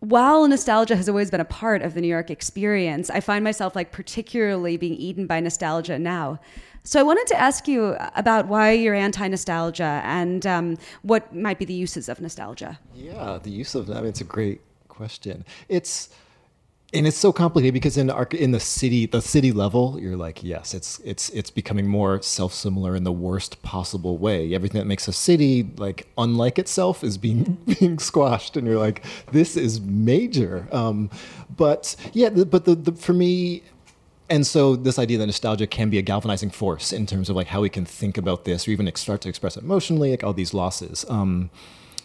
while nostalgia has always been a part of the New York experience, I find myself like particularly being eaten by nostalgia now. So I wanted to ask you about why you're anti-nostalgia and um, what might be the uses of nostalgia. Yeah, the use of I mean, it's a great question. It's and it's so complicated because in our, in the city the city level you're like yes it's it's it's becoming more self-similar in the worst possible way everything that makes a city like unlike itself is being being squashed and you're like this is major um, but yeah but the, the for me and so this idea that nostalgia can be a galvanizing force in terms of like how we can think about this or even start to express emotionally like all these losses. Um,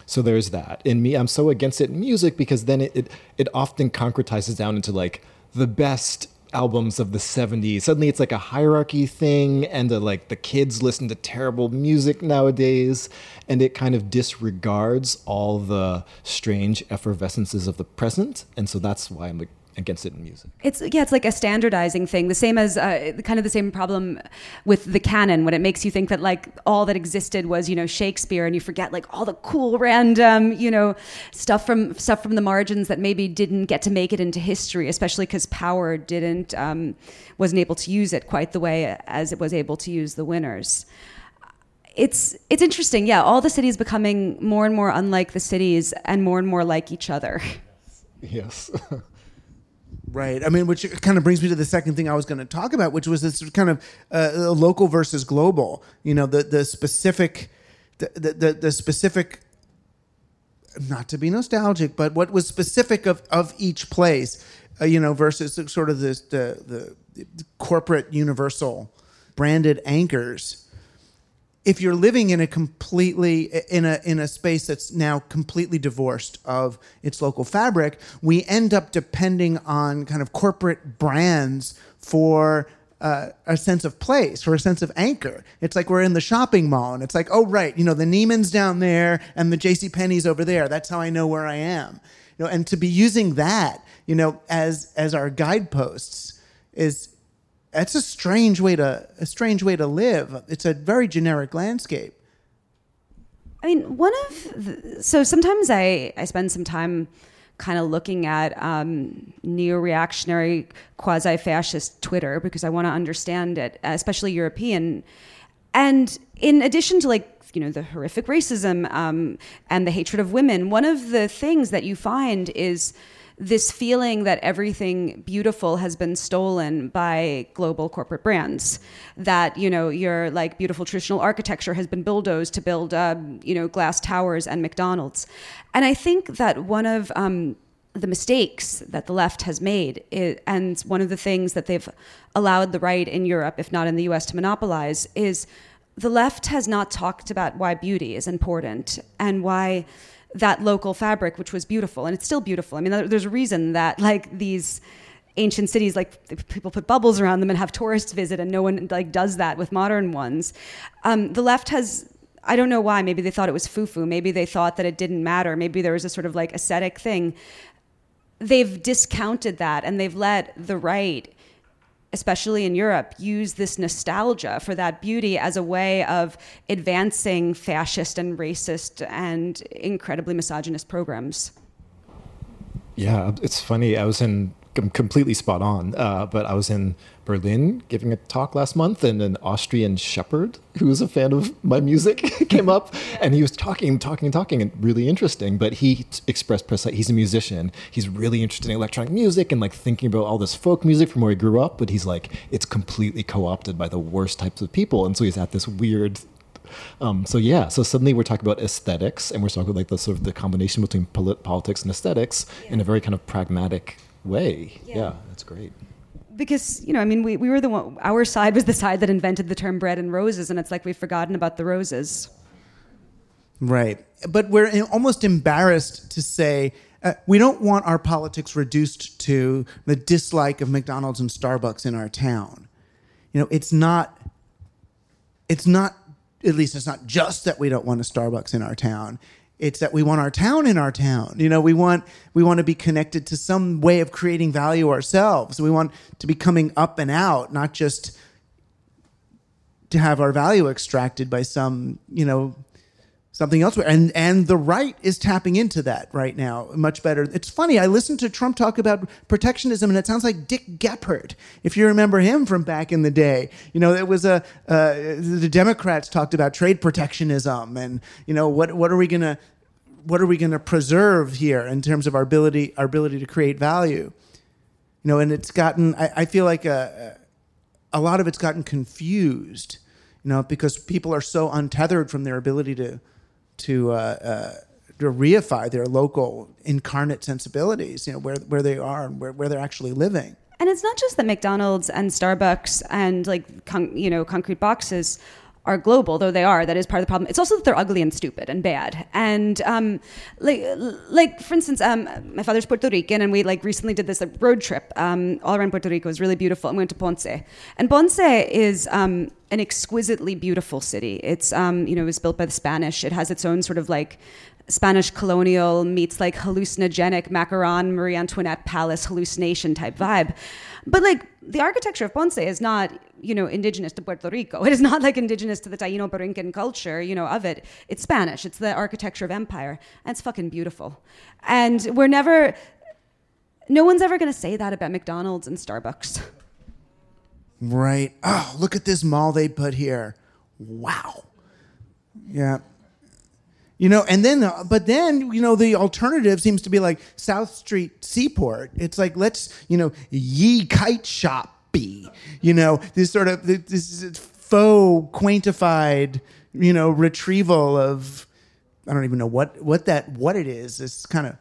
so there's that. In me i'm so against it in music because then it, it, it often concretizes down into like the best albums of the 70s suddenly it's like a hierarchy thing and a, like the kids listen to terrible music nowadays and it kind of disregards all the strange effervescences of the present. And so that's why i'm like against it in music. It's yeah, it's like a standardizing thing. The same as uh, kind of the same problem with the canon when it makes you think that like all that existed was you know Shakespeare, and you forget like all the cool random you know stuff from stuff from the margins that maybe didn't get to make it into history, especially because Power didn't um, wasn't able to use it quite the way as it was able to use the winners it's it's interesting. Yeah, all the cities becoming more and more unlike the cities and more and more like each other. Yes. Right. I mean, which kind of brings me to the second thing I was going to talk about, which was this kind of uh, local versus global. You know, the the specific, the, the the specific. Not to be nostalgic, but what was specific of of each place, uh, you know, versus sort of this the, the corporate universal branded anchors if you're living in a completely in a in a space that's now completely divorced of its local fabric, we end up depending on kind of corporate brands for uh, a sense of place, for a sense of anchor. It's like we're in the shopping mall, and it's like, oh right, you know, the Neiman's down there and the J.C. Penney's over there. That's how I know where I am. You know, and to be using that, you know, as as our guideposts is that's a strange way to a strange way to live. It's a very generic landscape. I mean, one of the, so sometimes I I spend some time kind of looking at um, neo-reactionary quasi-fascist Twitter because I want to understand it, especially European. And in addition to like you know the horrific racism um, and the hatred of women, one of the things that you find is this feeling that everything beautiful has been stolen by global corporate brands. That you know your like beautiful traditional architecture has been bulldozed to build uh, you know glass towers and McDonald's. And I think that one of um, the mistakes that the left has made, and one of the things that they've allowed the right in Europe, if not in the U.S., to monopolize, is the left has not talked about why beauty is important and why that local fabric, which was beautiful, and it's still beautiful. I mean, there's a reason that like these ancient cities like people put bubbles around them and have tourists visit and no one like does that with modern ones um, the left has i don't know why maybe they thought it was foo-foo maybe they thought that it didn't matter maybe there was a sort of like aesthetic thing they've discounted that and they've let the right especially in Europe, use this nostalgia for that beauty as a way of advancing fascist and racist and incredibly misogynist programs. Yeah, it's funny. I was in completely spot on. Uh, but I was in Berlin giving a talk last month, and an Austrian shepherd who was a fan of my music came up, and he was talking, talking, talking, and really interesting. But he expressed precisely he's a musician. He's really interested in electronic music and like thinking about all this folk music from where he grew up. But he's like, it's completely co-opted by the worst types of people, and so he's at this weird um, so yeah, so suddenly we're talking about aesthetics, and we're talking about like the sort of the combination between polit- politics and aesthetics yeah. in a very kind of pragmatic way. Yeah. yeah, that's great. Because you know, I mean, we, we were the one. Our side was the side that invented the term "bread and roses," and it's like we've forgotten about the roses. Right, but we're almost embarrassed to say uh, we don't want our politics reduced to the dislike of McDonald's and Starbucks in our town. You know, it's not. It's not at least it's not just that we don't want a Starbucks in our town. It's that we want our town in our town. You know, we want we want to be connected to some way of creating value ourselves. We want to be coming up and out, not just to have our value extracted by some, you know, something elsewhere. And and the right is tapping into that right now much better. It's funny. I listened to Trump talk about protectionism, and it sounds like Dick Gephardt, if you remember him from back in the day. You know, it was a uh, the Democrats talked about trade protectionism, and you know what what are we gonna what are we gonna preserve here in terms of our ability our ability to create value. You know, and it's gotten. I, I feel like a, a lot of it's gotten confused. You know, because people are so untethered from their ability to to uh, uh, to reify their local incarnate sensibilities, you know, where where they are and where, where they're actually living. And it's not just that McDonald's and Starbucks and like con- you know concrete boxes are global, though they are. That is part of the problem. It's also that they're ugly and stupid and bad. And um, like, like for instance, um, my father's Puerto Rican, and we like recently did this like, road trip um, all around Puerto Rico. It was really beautiful. And we went to Ponce, and Ponce is um, an exquisitely beautiful city. It's um, you know it was built by the Spanish. It has its own sort of like Spanish colonial meets like hallucinogenic Macaron Marie Antoinette palace hallucination type vibe. But like the architecture of Ponce is not, you know, indigenous to Puerto Rico. It is not like indigenous to the Taino Borinquen culture, you know, of it. It's Spanish. It's the architecture of empire. And it's fucking beautiful. And we're never no one's ever to say that about McDonald's and Starbucks. Right. Oh, look at this mall they put here. Wow. Yeah. You know, and then, uh, but then, you know, the alternative seems to be like South Street Seaport. It's like, let's, you know, ye kite shop be, you know, this sort of, this faux quaintified, you know, retrieval of, I don't even know what, what that, what it is. This kind of,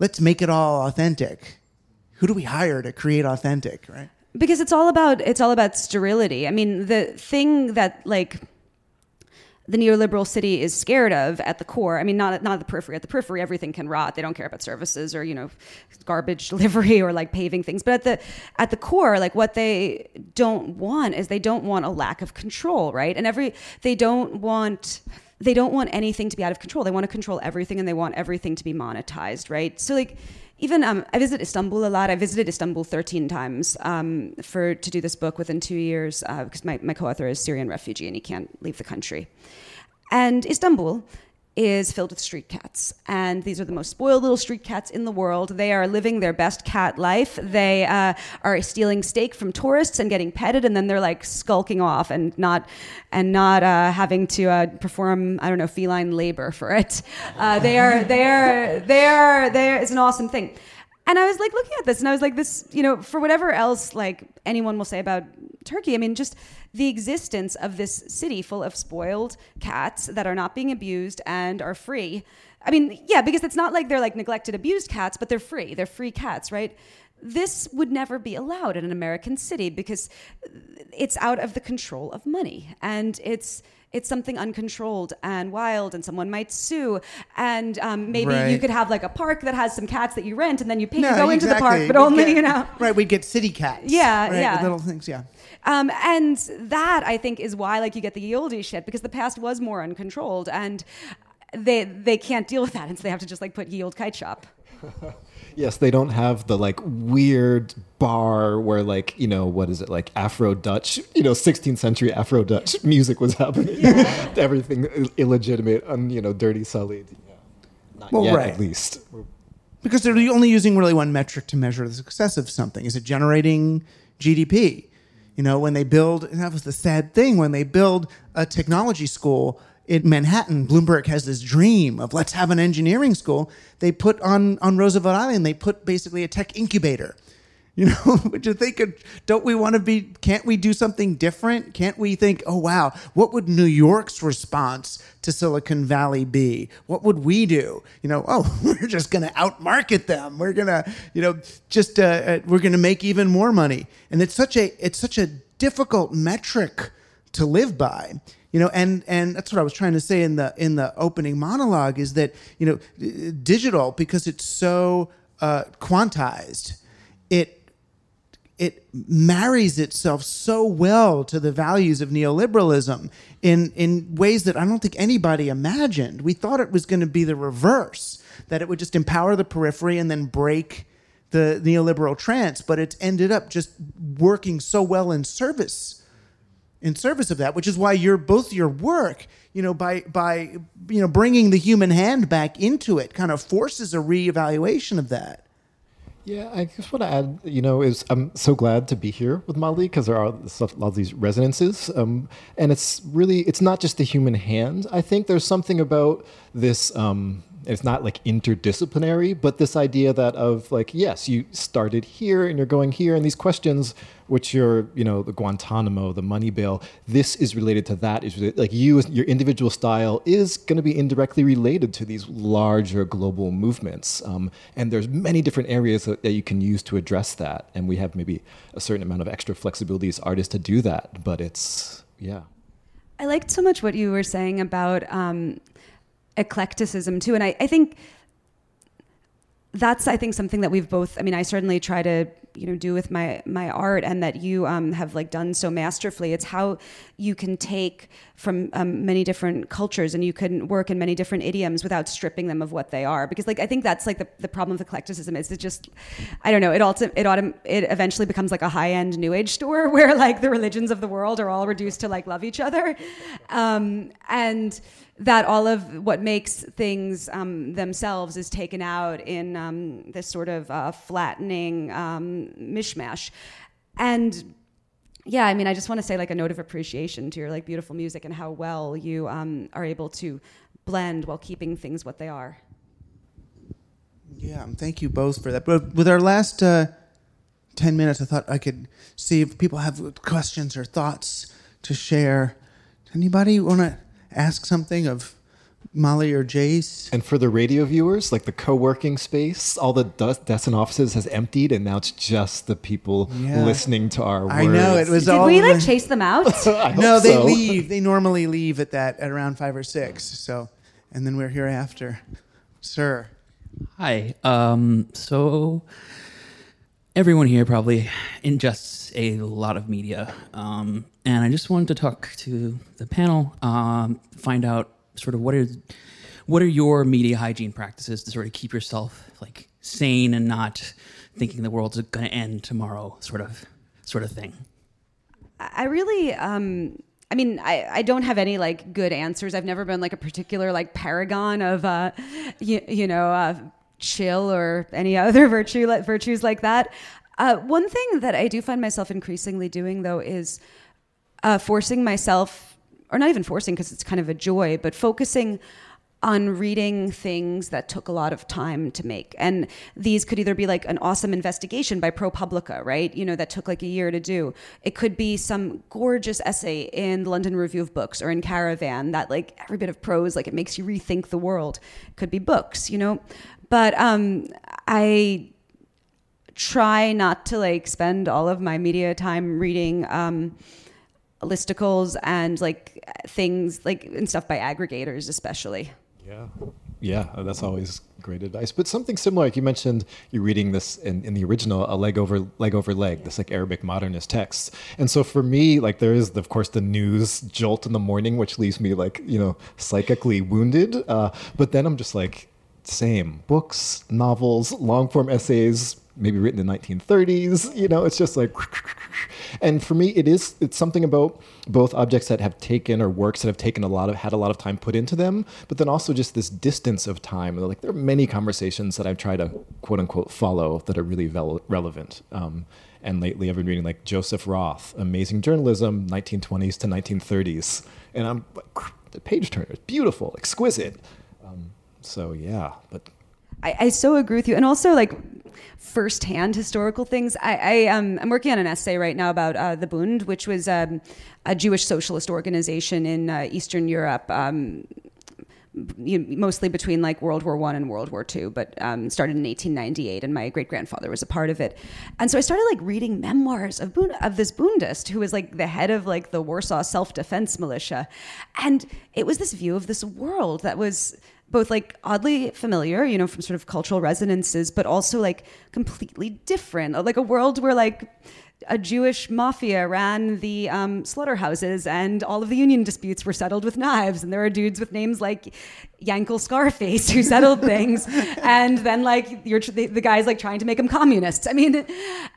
let's make it all authentic. Who do we hire to create authentic, right? Because it's all about, it's all about sterility. I mean, the thing that like, the neoliberal city is scared of at the core. I mean, not not at the periphery. At the periphery, everything can rot. They don't care about services or you know, garbage delivery or like paving things. But at the at the core, like what they don't want is they don't want a lack of control, right? And every they don't want they don't want anything to be out of control. They want to control everything and they want everything to be monetized, right? So like even um, I visit Istanbul a lot. I visited Istanbul 13 times um, for to do this book within two years uh, because my, my co-author is Syrian refugee and he can't leave the country. And Istanbul is filled with street cats. And these are the most spoiled little street cats in the world. They are living their best cat life. They uh, are stealing steak from tourists and getting petted, and then they're like skulking off and not and not uh, having to uh, perform I don't know feline labor for it. Uh, they are they are they are they are. It's an awesome thing. And I was like looking at this, and I was like, this, you know, for whatever else like anyone will say about Turkey, I mean, just the existence of this city full of spoiled cats that are not being abused and are free. I mean, yeah, because it's not like they're like neglected, abused cats, but they're free. They're free cats, right? This would never be allowed in an American city because it's out of the control of money. And it's it's something uncontrolled and wild and someone might sue and um, maybe right. you could have like a park that has some cats that you rent and then you pay no, to go exactly. into the park but only get, you know right we'd get city cats yeah right? yeah little things yeah um, and that i think is why like you get the yieldy shit because the past was more uncontrolled and they they can't deal with that and so they have to just like put yield kite shop Yes, they don't have the like weird bar where like you know what is it like Afro Dutch you know 16th century Afro Dutch music was happening. Yeah. Everything illegitimate and you know dirty sullied. Yeah. Not well, yet, right. at least. because they're only using really one metric to measure the success of something. Is it generating GDP? You know, when they build, and that was the sad thing, when they build a technology school in Manhattan, Bloomberg has this dream of let's have an engineering school. They put on, on Roosevelt Island, they put basically a tech incubator. You know, would you think, don't we want to be, can't we do something different? Can't we think, oh, wow, what would New York's response to Silicon Valley be? What would we do? You know, oh, we're just going to outmarket them. We're to, you know, just, uh, uh, we're going to make even more money. And it's such a, it's such a difficult metric to live by you know and and that's what i was trying to say in the in the opening monologue is that you know digital because it's so uh, quantized it it marries itself so well to the values of neoliberalism in in ways that I don't think anybody imagined. We thought it was going to be the reverse, that it would just empower the periphery and then break the neoliberal trance, but it's ended up just working so well in service in service of that, which is why you're both your work, you know, by by you know bringing the human hand back into it, kind of forces a reevaluation of that. Yeah, I just want to add, you know, is I'm so glad to be here with Molly because there are a lot of these resonances, um, and it's really it's not just the human hand. I think there's something about this. Um, it's not like interdisciplinary, but this idea that of like, yes, you started here and you're going here, and these questions, which you're, you know, the Guantanamo, the money bail, this is related to that. Is like you, your individual style is going to be indirectly related to these larger global movements, um, and there's many different areas that, that you can use to address that, and we have maybe a certain amount of extra flexibility as artists to do that, but it's yeah. I liked so much what you were saying about. Um, eclecticism too. And I, I think that's I think something that we've both. I mean, I certainly try to you know do with my my art, and that you um, have like done so masterfully. It's how you can take from um, many different cultures, and you can work in many different idioms without stripping them of what they are. Because like I think that's like the, the problem with eclecticism is it just I don't know. It also it autom- it eventually becomes like a high end new age store where like the religions of the world are all reduced to like love each other, um, and that all of what makes things um, themselves is taken out in um, this sort of uh, flattening um, mishmash. And yeah, I mean, I just want to say like a note of appreciation to your like beautiful music and how well you um, are able to blend while keeping things what they are. Yeah, thank you both for that. But with our last uh, 10 minutes, I thought I could see if people have questions or thoughts to share. Anybody want to ask something of Molly or Jace. And for the radio viewers, like the co-working space, all the desks and offices has emptied, and now it's just the people yeah. listening to our. Words. I know it was. Did all we like the... chase them out? no, they so. leave. They normally leave at that at around five or six. So, and then we're here after, sir. Hi. Um, so everyone here probably ingests a lot of media. Um, and I just wanted to talk to the panel, um, find out sort of what are what are your media hygiene practices to sort of keep yourself like sane and not thinking the world's going to end tomorrow, sort of sort of thing. I really. Um I mean, I, I don't have any like good answers. I've never been like a particular like paragon of, uh, you, you know, uh, chill or any other virtue virtues like that. Uh, one thing that I do find myself increasingly doing though is uh, forcing myself, or not even forcing because it's kind of a joy, but focusing on reading things that took a lot of time to make. And these could either be like an awesome investigation by ProPublica, right? You know, that took like a year to do. It could be some gorgeous essay in the London Review of Books or in Caravan that like every bit of prose, like it makes you rethink the world. It could be books, you know? But um, I try not to like spend all of my media time reading um, listicles and like things like and stuff by aggregators, especially. Yeah. Yeah, that's always great advice. But something similar, like you mentioned, you're reading this in, in the original, a leg over leg over leg, this like Arabic modernist text. And so for me, like there is, of course, the news jolt in the morning, which leaves me like you know psychically wounded. Uh, but then I'm just like, same books, novels, long form essays, maybe written in the 1930s. You know, it's just like, And for me, it is it's something about both objects that have taken or works that have taken a lot of had a lot of time put into them, but then also just this distance of time. Like there are many conversations that I've tried to quote unquote follow that are really vel- relevant. Um, and lately, I've been reading like Joseph Roth, Amazing Journalism, 1920s to 1930s, and I'm like, the page turner, beautiful, exquisite. Um, so yeah, but I, I so agree with you, and also like firsthand historical things. I, I um, I'm working on an essay right now about uh, the Bund, which was um, a Jewish socialist organization in uh, Eastern Europe. Um, you know, mostly between like World War One and World War Two, but um, started in 1898, and my great grandfather was a part of it. And so I started like reading memoirs of Bund, of this Bundist who was like the head of like the Warsaw Self Defense Militia, and it was this view of this world that was both like oddly familiar, you know, from sort of cultural resonances, but also like completely different, like a world where like a Jewish mafia ran the um, slaughterhouses, and all of the union disputes were settled with knives. And there are dudes with names like Yankel Scarface who settled things, and then like you're the, the guys like trying to make them communists. I mean,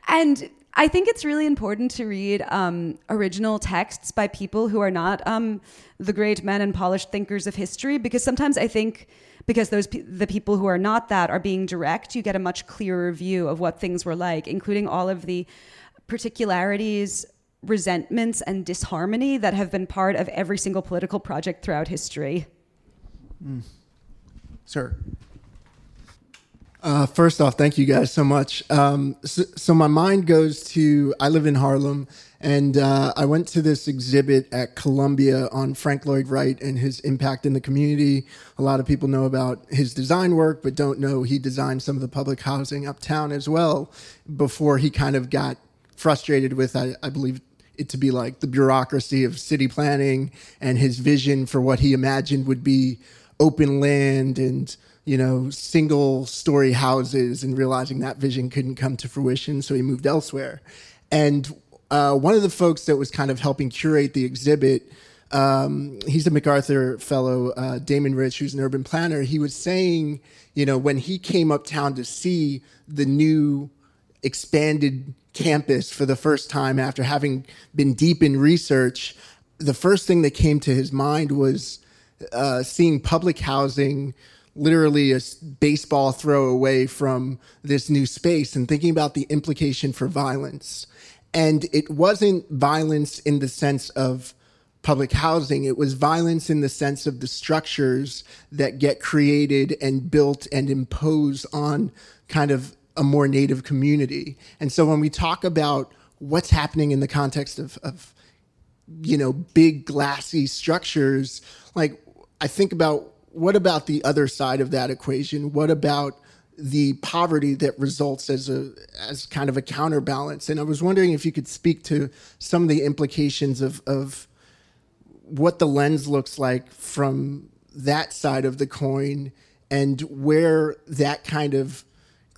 and I think it's really important to read um, original texts by people who are not um, the great men and polished thinkers of history, because sometimes I think because those pe- the people who are not that are being direct, you get a much clearer view of what things were like, including all of the particularities, resentments, and disharmony that have been part of every single political project throughout history. Mm. Sir. Uh, first off, thank you guys so much. Um, so, so, my mind goes to I live in Harlem, and uh, I went to this exhibit at Columbia on Frank Lloyd Wright and his impact in the community. A lot of people know about his design work, but don't know he designed some of the public housing uptown as well before he kind of got frustrated with, I, I believe it to be like the bureaucracy of city planning and his vision for what he imagined would be open land and you know single story houses and realizing that vision couldn't come to fruition so he moved elsewhere. And uh, one of the folks that was kind of helping curate the exhibit um, he's a macarthur fellow uh, damon rich who's an urban planner. He was saying you know when he came uptown to see the new expanded campus for the first time after having been deep in research, the first thing that came to his mind was uh, seeing public housing literally a baseball throw away from this new space and thinking about the implication for violence. And it wasn't violence in the sense of public housing, it was violence in the sense of the structures that get created and built and impose on kind of a more native community. And so when we talk about what's happening in the context of, of you know, big glassy structures, like I think about what about the other side of that equation? What about the poverty that results as a as kind of a counterbalance? And I was wondering if you could speak to some of the implications of of what the lens looks like from that side of the coin and where that kind of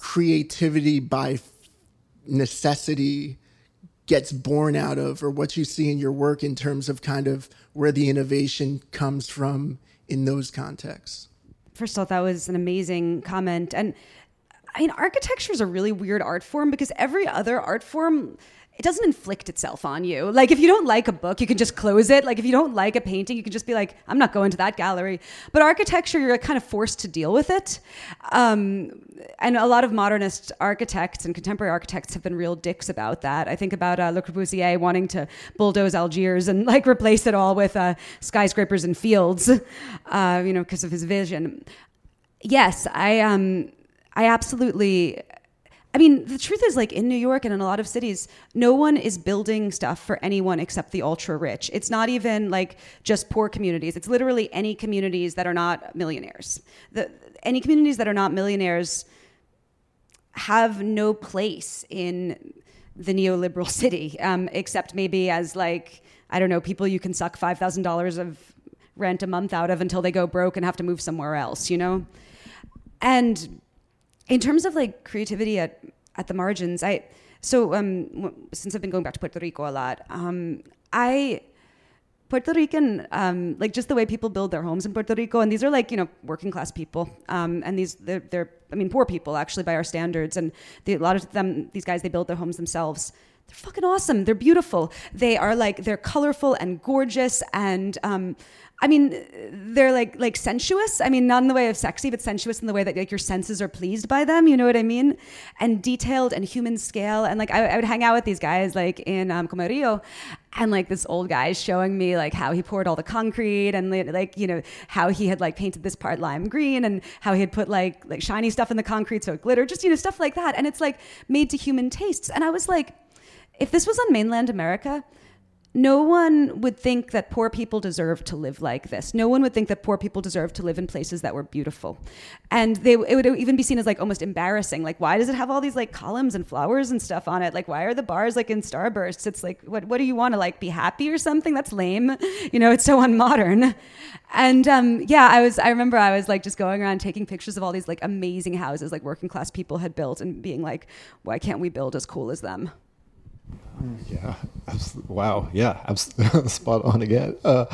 creativity by necessity gets born out of, or what you see in your work in terms of kind of where the innovation comes from in those contexts. First of all, that was an amazing comment. And I mean, architecture is a really weird art form because every other art form it doesn't inflict itself on you. Like if you don't like a book, you can just close it. Like if you don't like a painting, you can just be like, I'm not going to that gallery. But architecture, you're kind of forced to deal with it. Um, and a lot of modernist architects and contemporary architects have been real dicks about that. I think about uh, Le Corbusier wanting to bulldoze Algiers and like replace it all with uh, skyscrapers and fields, uh, you know, because of his vision. Yes, I um, I absolutely I mean, the truth is, like in New York and in a lot of cities, no one is building stuff for anyone except the ultra rich. It's not even like just poor communities. It's literally any communities that are not millionaires. The, any communities that are not millionaires have no place in the neoliberal city, um, except maybe as like I don't know, people you can suck five thousand dollars of rent a month out of until they go broke and have to move somewhere else. You know, and in terms of like creativity at at the margins, I so um, since I've been going back to Puerto Rico a lot, um, I Puerto Rican, um, like just the way people build their homes in Puerto Rico, and these are like you know working class people, um, and these they're, they're, I mean poor people actually by our standards, and the, a lot of them these guys they build their homes themselves. they're fucking awesome. They're beautiful. They are like they're colorful and gorgeous and um, I mean, they're like like sensuous. I mean, not in the way of sexy, but sensuous in the way that like your senses are pleased by them. You know what I mean? And detailed and human scale. And like I, I would hang out with these guys like in um, Comerío, and like this old guy showing me like how he poured all the concrete and like you know how he had like painted this part lime green and how he had put like like shiny stuff in the concrete so it glittered. Just you know stuff like that. And it's like made to human tastes. And I was like, if this was on mainland America no one would think that poor people deserve to live like this. No one would think that poor people deserve to live in places that were beautiful. And they, it would even be seen as like almost embarrassing. Like, why does it have all these like columns and flowers and stuff on it? Like, why are the bars like in starbursts? It's like, what, what do you want to like be happy or something? That's lame. You know, it's so unmodern. And um, yeah, I was, I remember I was like just going around taking pictures of all these like amazing houses like working class people had built and being like, why can't we build as cool as them? Yeah. Wow. Yeah. I'm spot on again. Uh,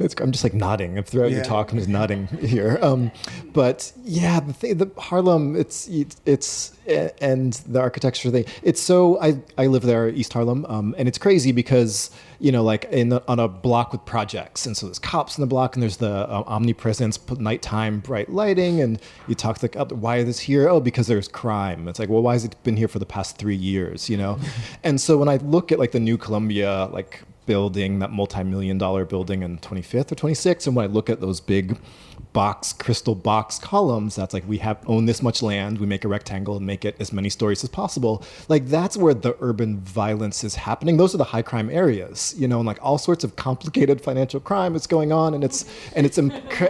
I'm just like nodding throughout yeah. your talk. I'm just nodding here. Um, but yeah, the thing, the Harlem, it's, it's, and the architecture thing. It's so I, I live there, East Harlem, um, and it's crazy because you know like in the, on a block with projects, and so there's cops in the block, and there's the uh, omnipresence, nighttime bright lighting, and you talk to the why is this here? Oh, because there's crime. It's like well, why has it been here for the past three years? You know, and so when I look at like the new Columbia like building, that multi-million dollar building in 25th or 26th, and when I look at those big box crystal box columns. That's like we have own this much land we make a rectangle and make it as many stories as possible. Like that's where the urban violence is happening. Those are the high crime areas you know and like all sorts of complicated financial crime is going on and it's and it's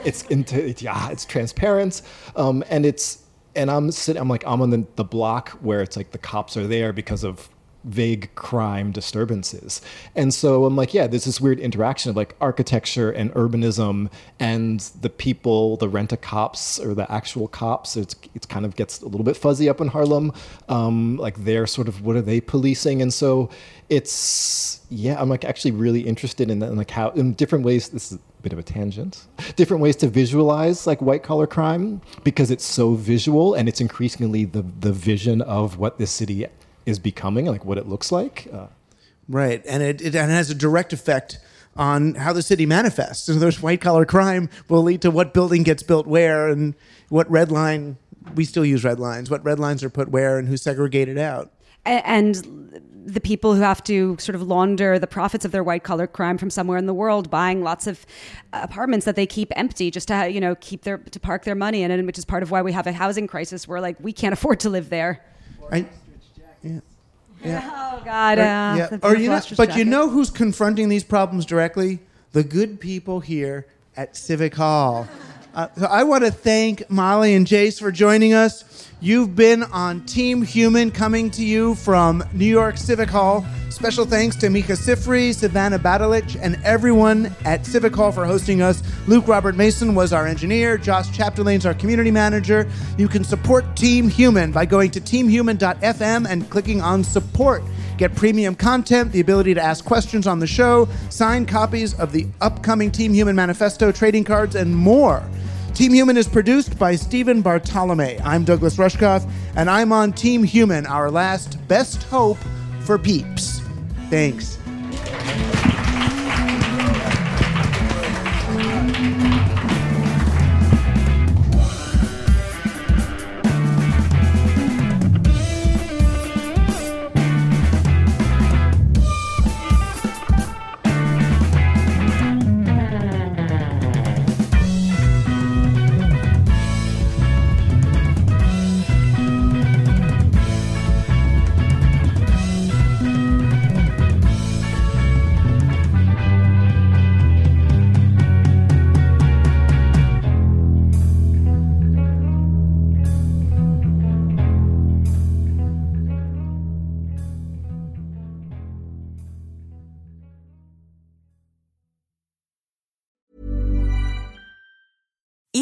it's into yeah it's transparent. Um, and it's and i'm sitting i'm like i'm on the, the block where it's like the cops are there because of vague crime disturbances. And so I'm like, yeah, there's this weird interaction of like architecture and urbanism and the people, the rent a cops or the actual cops. It's it kind of gets a little bit fuzzy up in Harlem. Um, like they're sort of what are they policing? And so it's yeah, I'm like actually really interested in and like how in different ways. This is a bit of a tangent. Different ways to visualize like white collar crime because it's so visual and it's increasingly the the vision of what this city is becoming, like what it looks like. Uh, right, and it, it, and it has a direct effect on how the city manifests. So there's white collar crime will lead to what building gets built where and what red line we still use red lines, what red lines are put where and who's segregated out. And the people who have to sort of launder the profits of their white collar crime from somewhere in the world, buying lots of apartments that they keep empty just to you know keep their to park their money in it, which is part of why we have a housing crisis where like we can't afford to live there. I, yeah. Yeah. Oh God. Or, uh, yeah. Or you know, but jacket. you know who's confronting these problems directly? The good people here at Civic Hall. Uh, so I want to thank Molly and Jace for joining us. You've been on Team Human coming to you from New York Civic Hall. Special thanks to Micah Sifry, Savannah Badalich, and everyone at Civic Hall for hosting us. Luke Robert Mason was our engineer. Josh Chapdelaine our community manager. You can support Team Human by going to teamhuman.fm and clicking on support. Get premium content, the ability to ask questions on the show, signed copies of the upcoming Team Human manifesto, trading cards, and more. Team Human is produced by Stephen Bartolome. I'm Douglas Rushkoff, and I'm on Team Human, our last best hope for peeps. Thanks.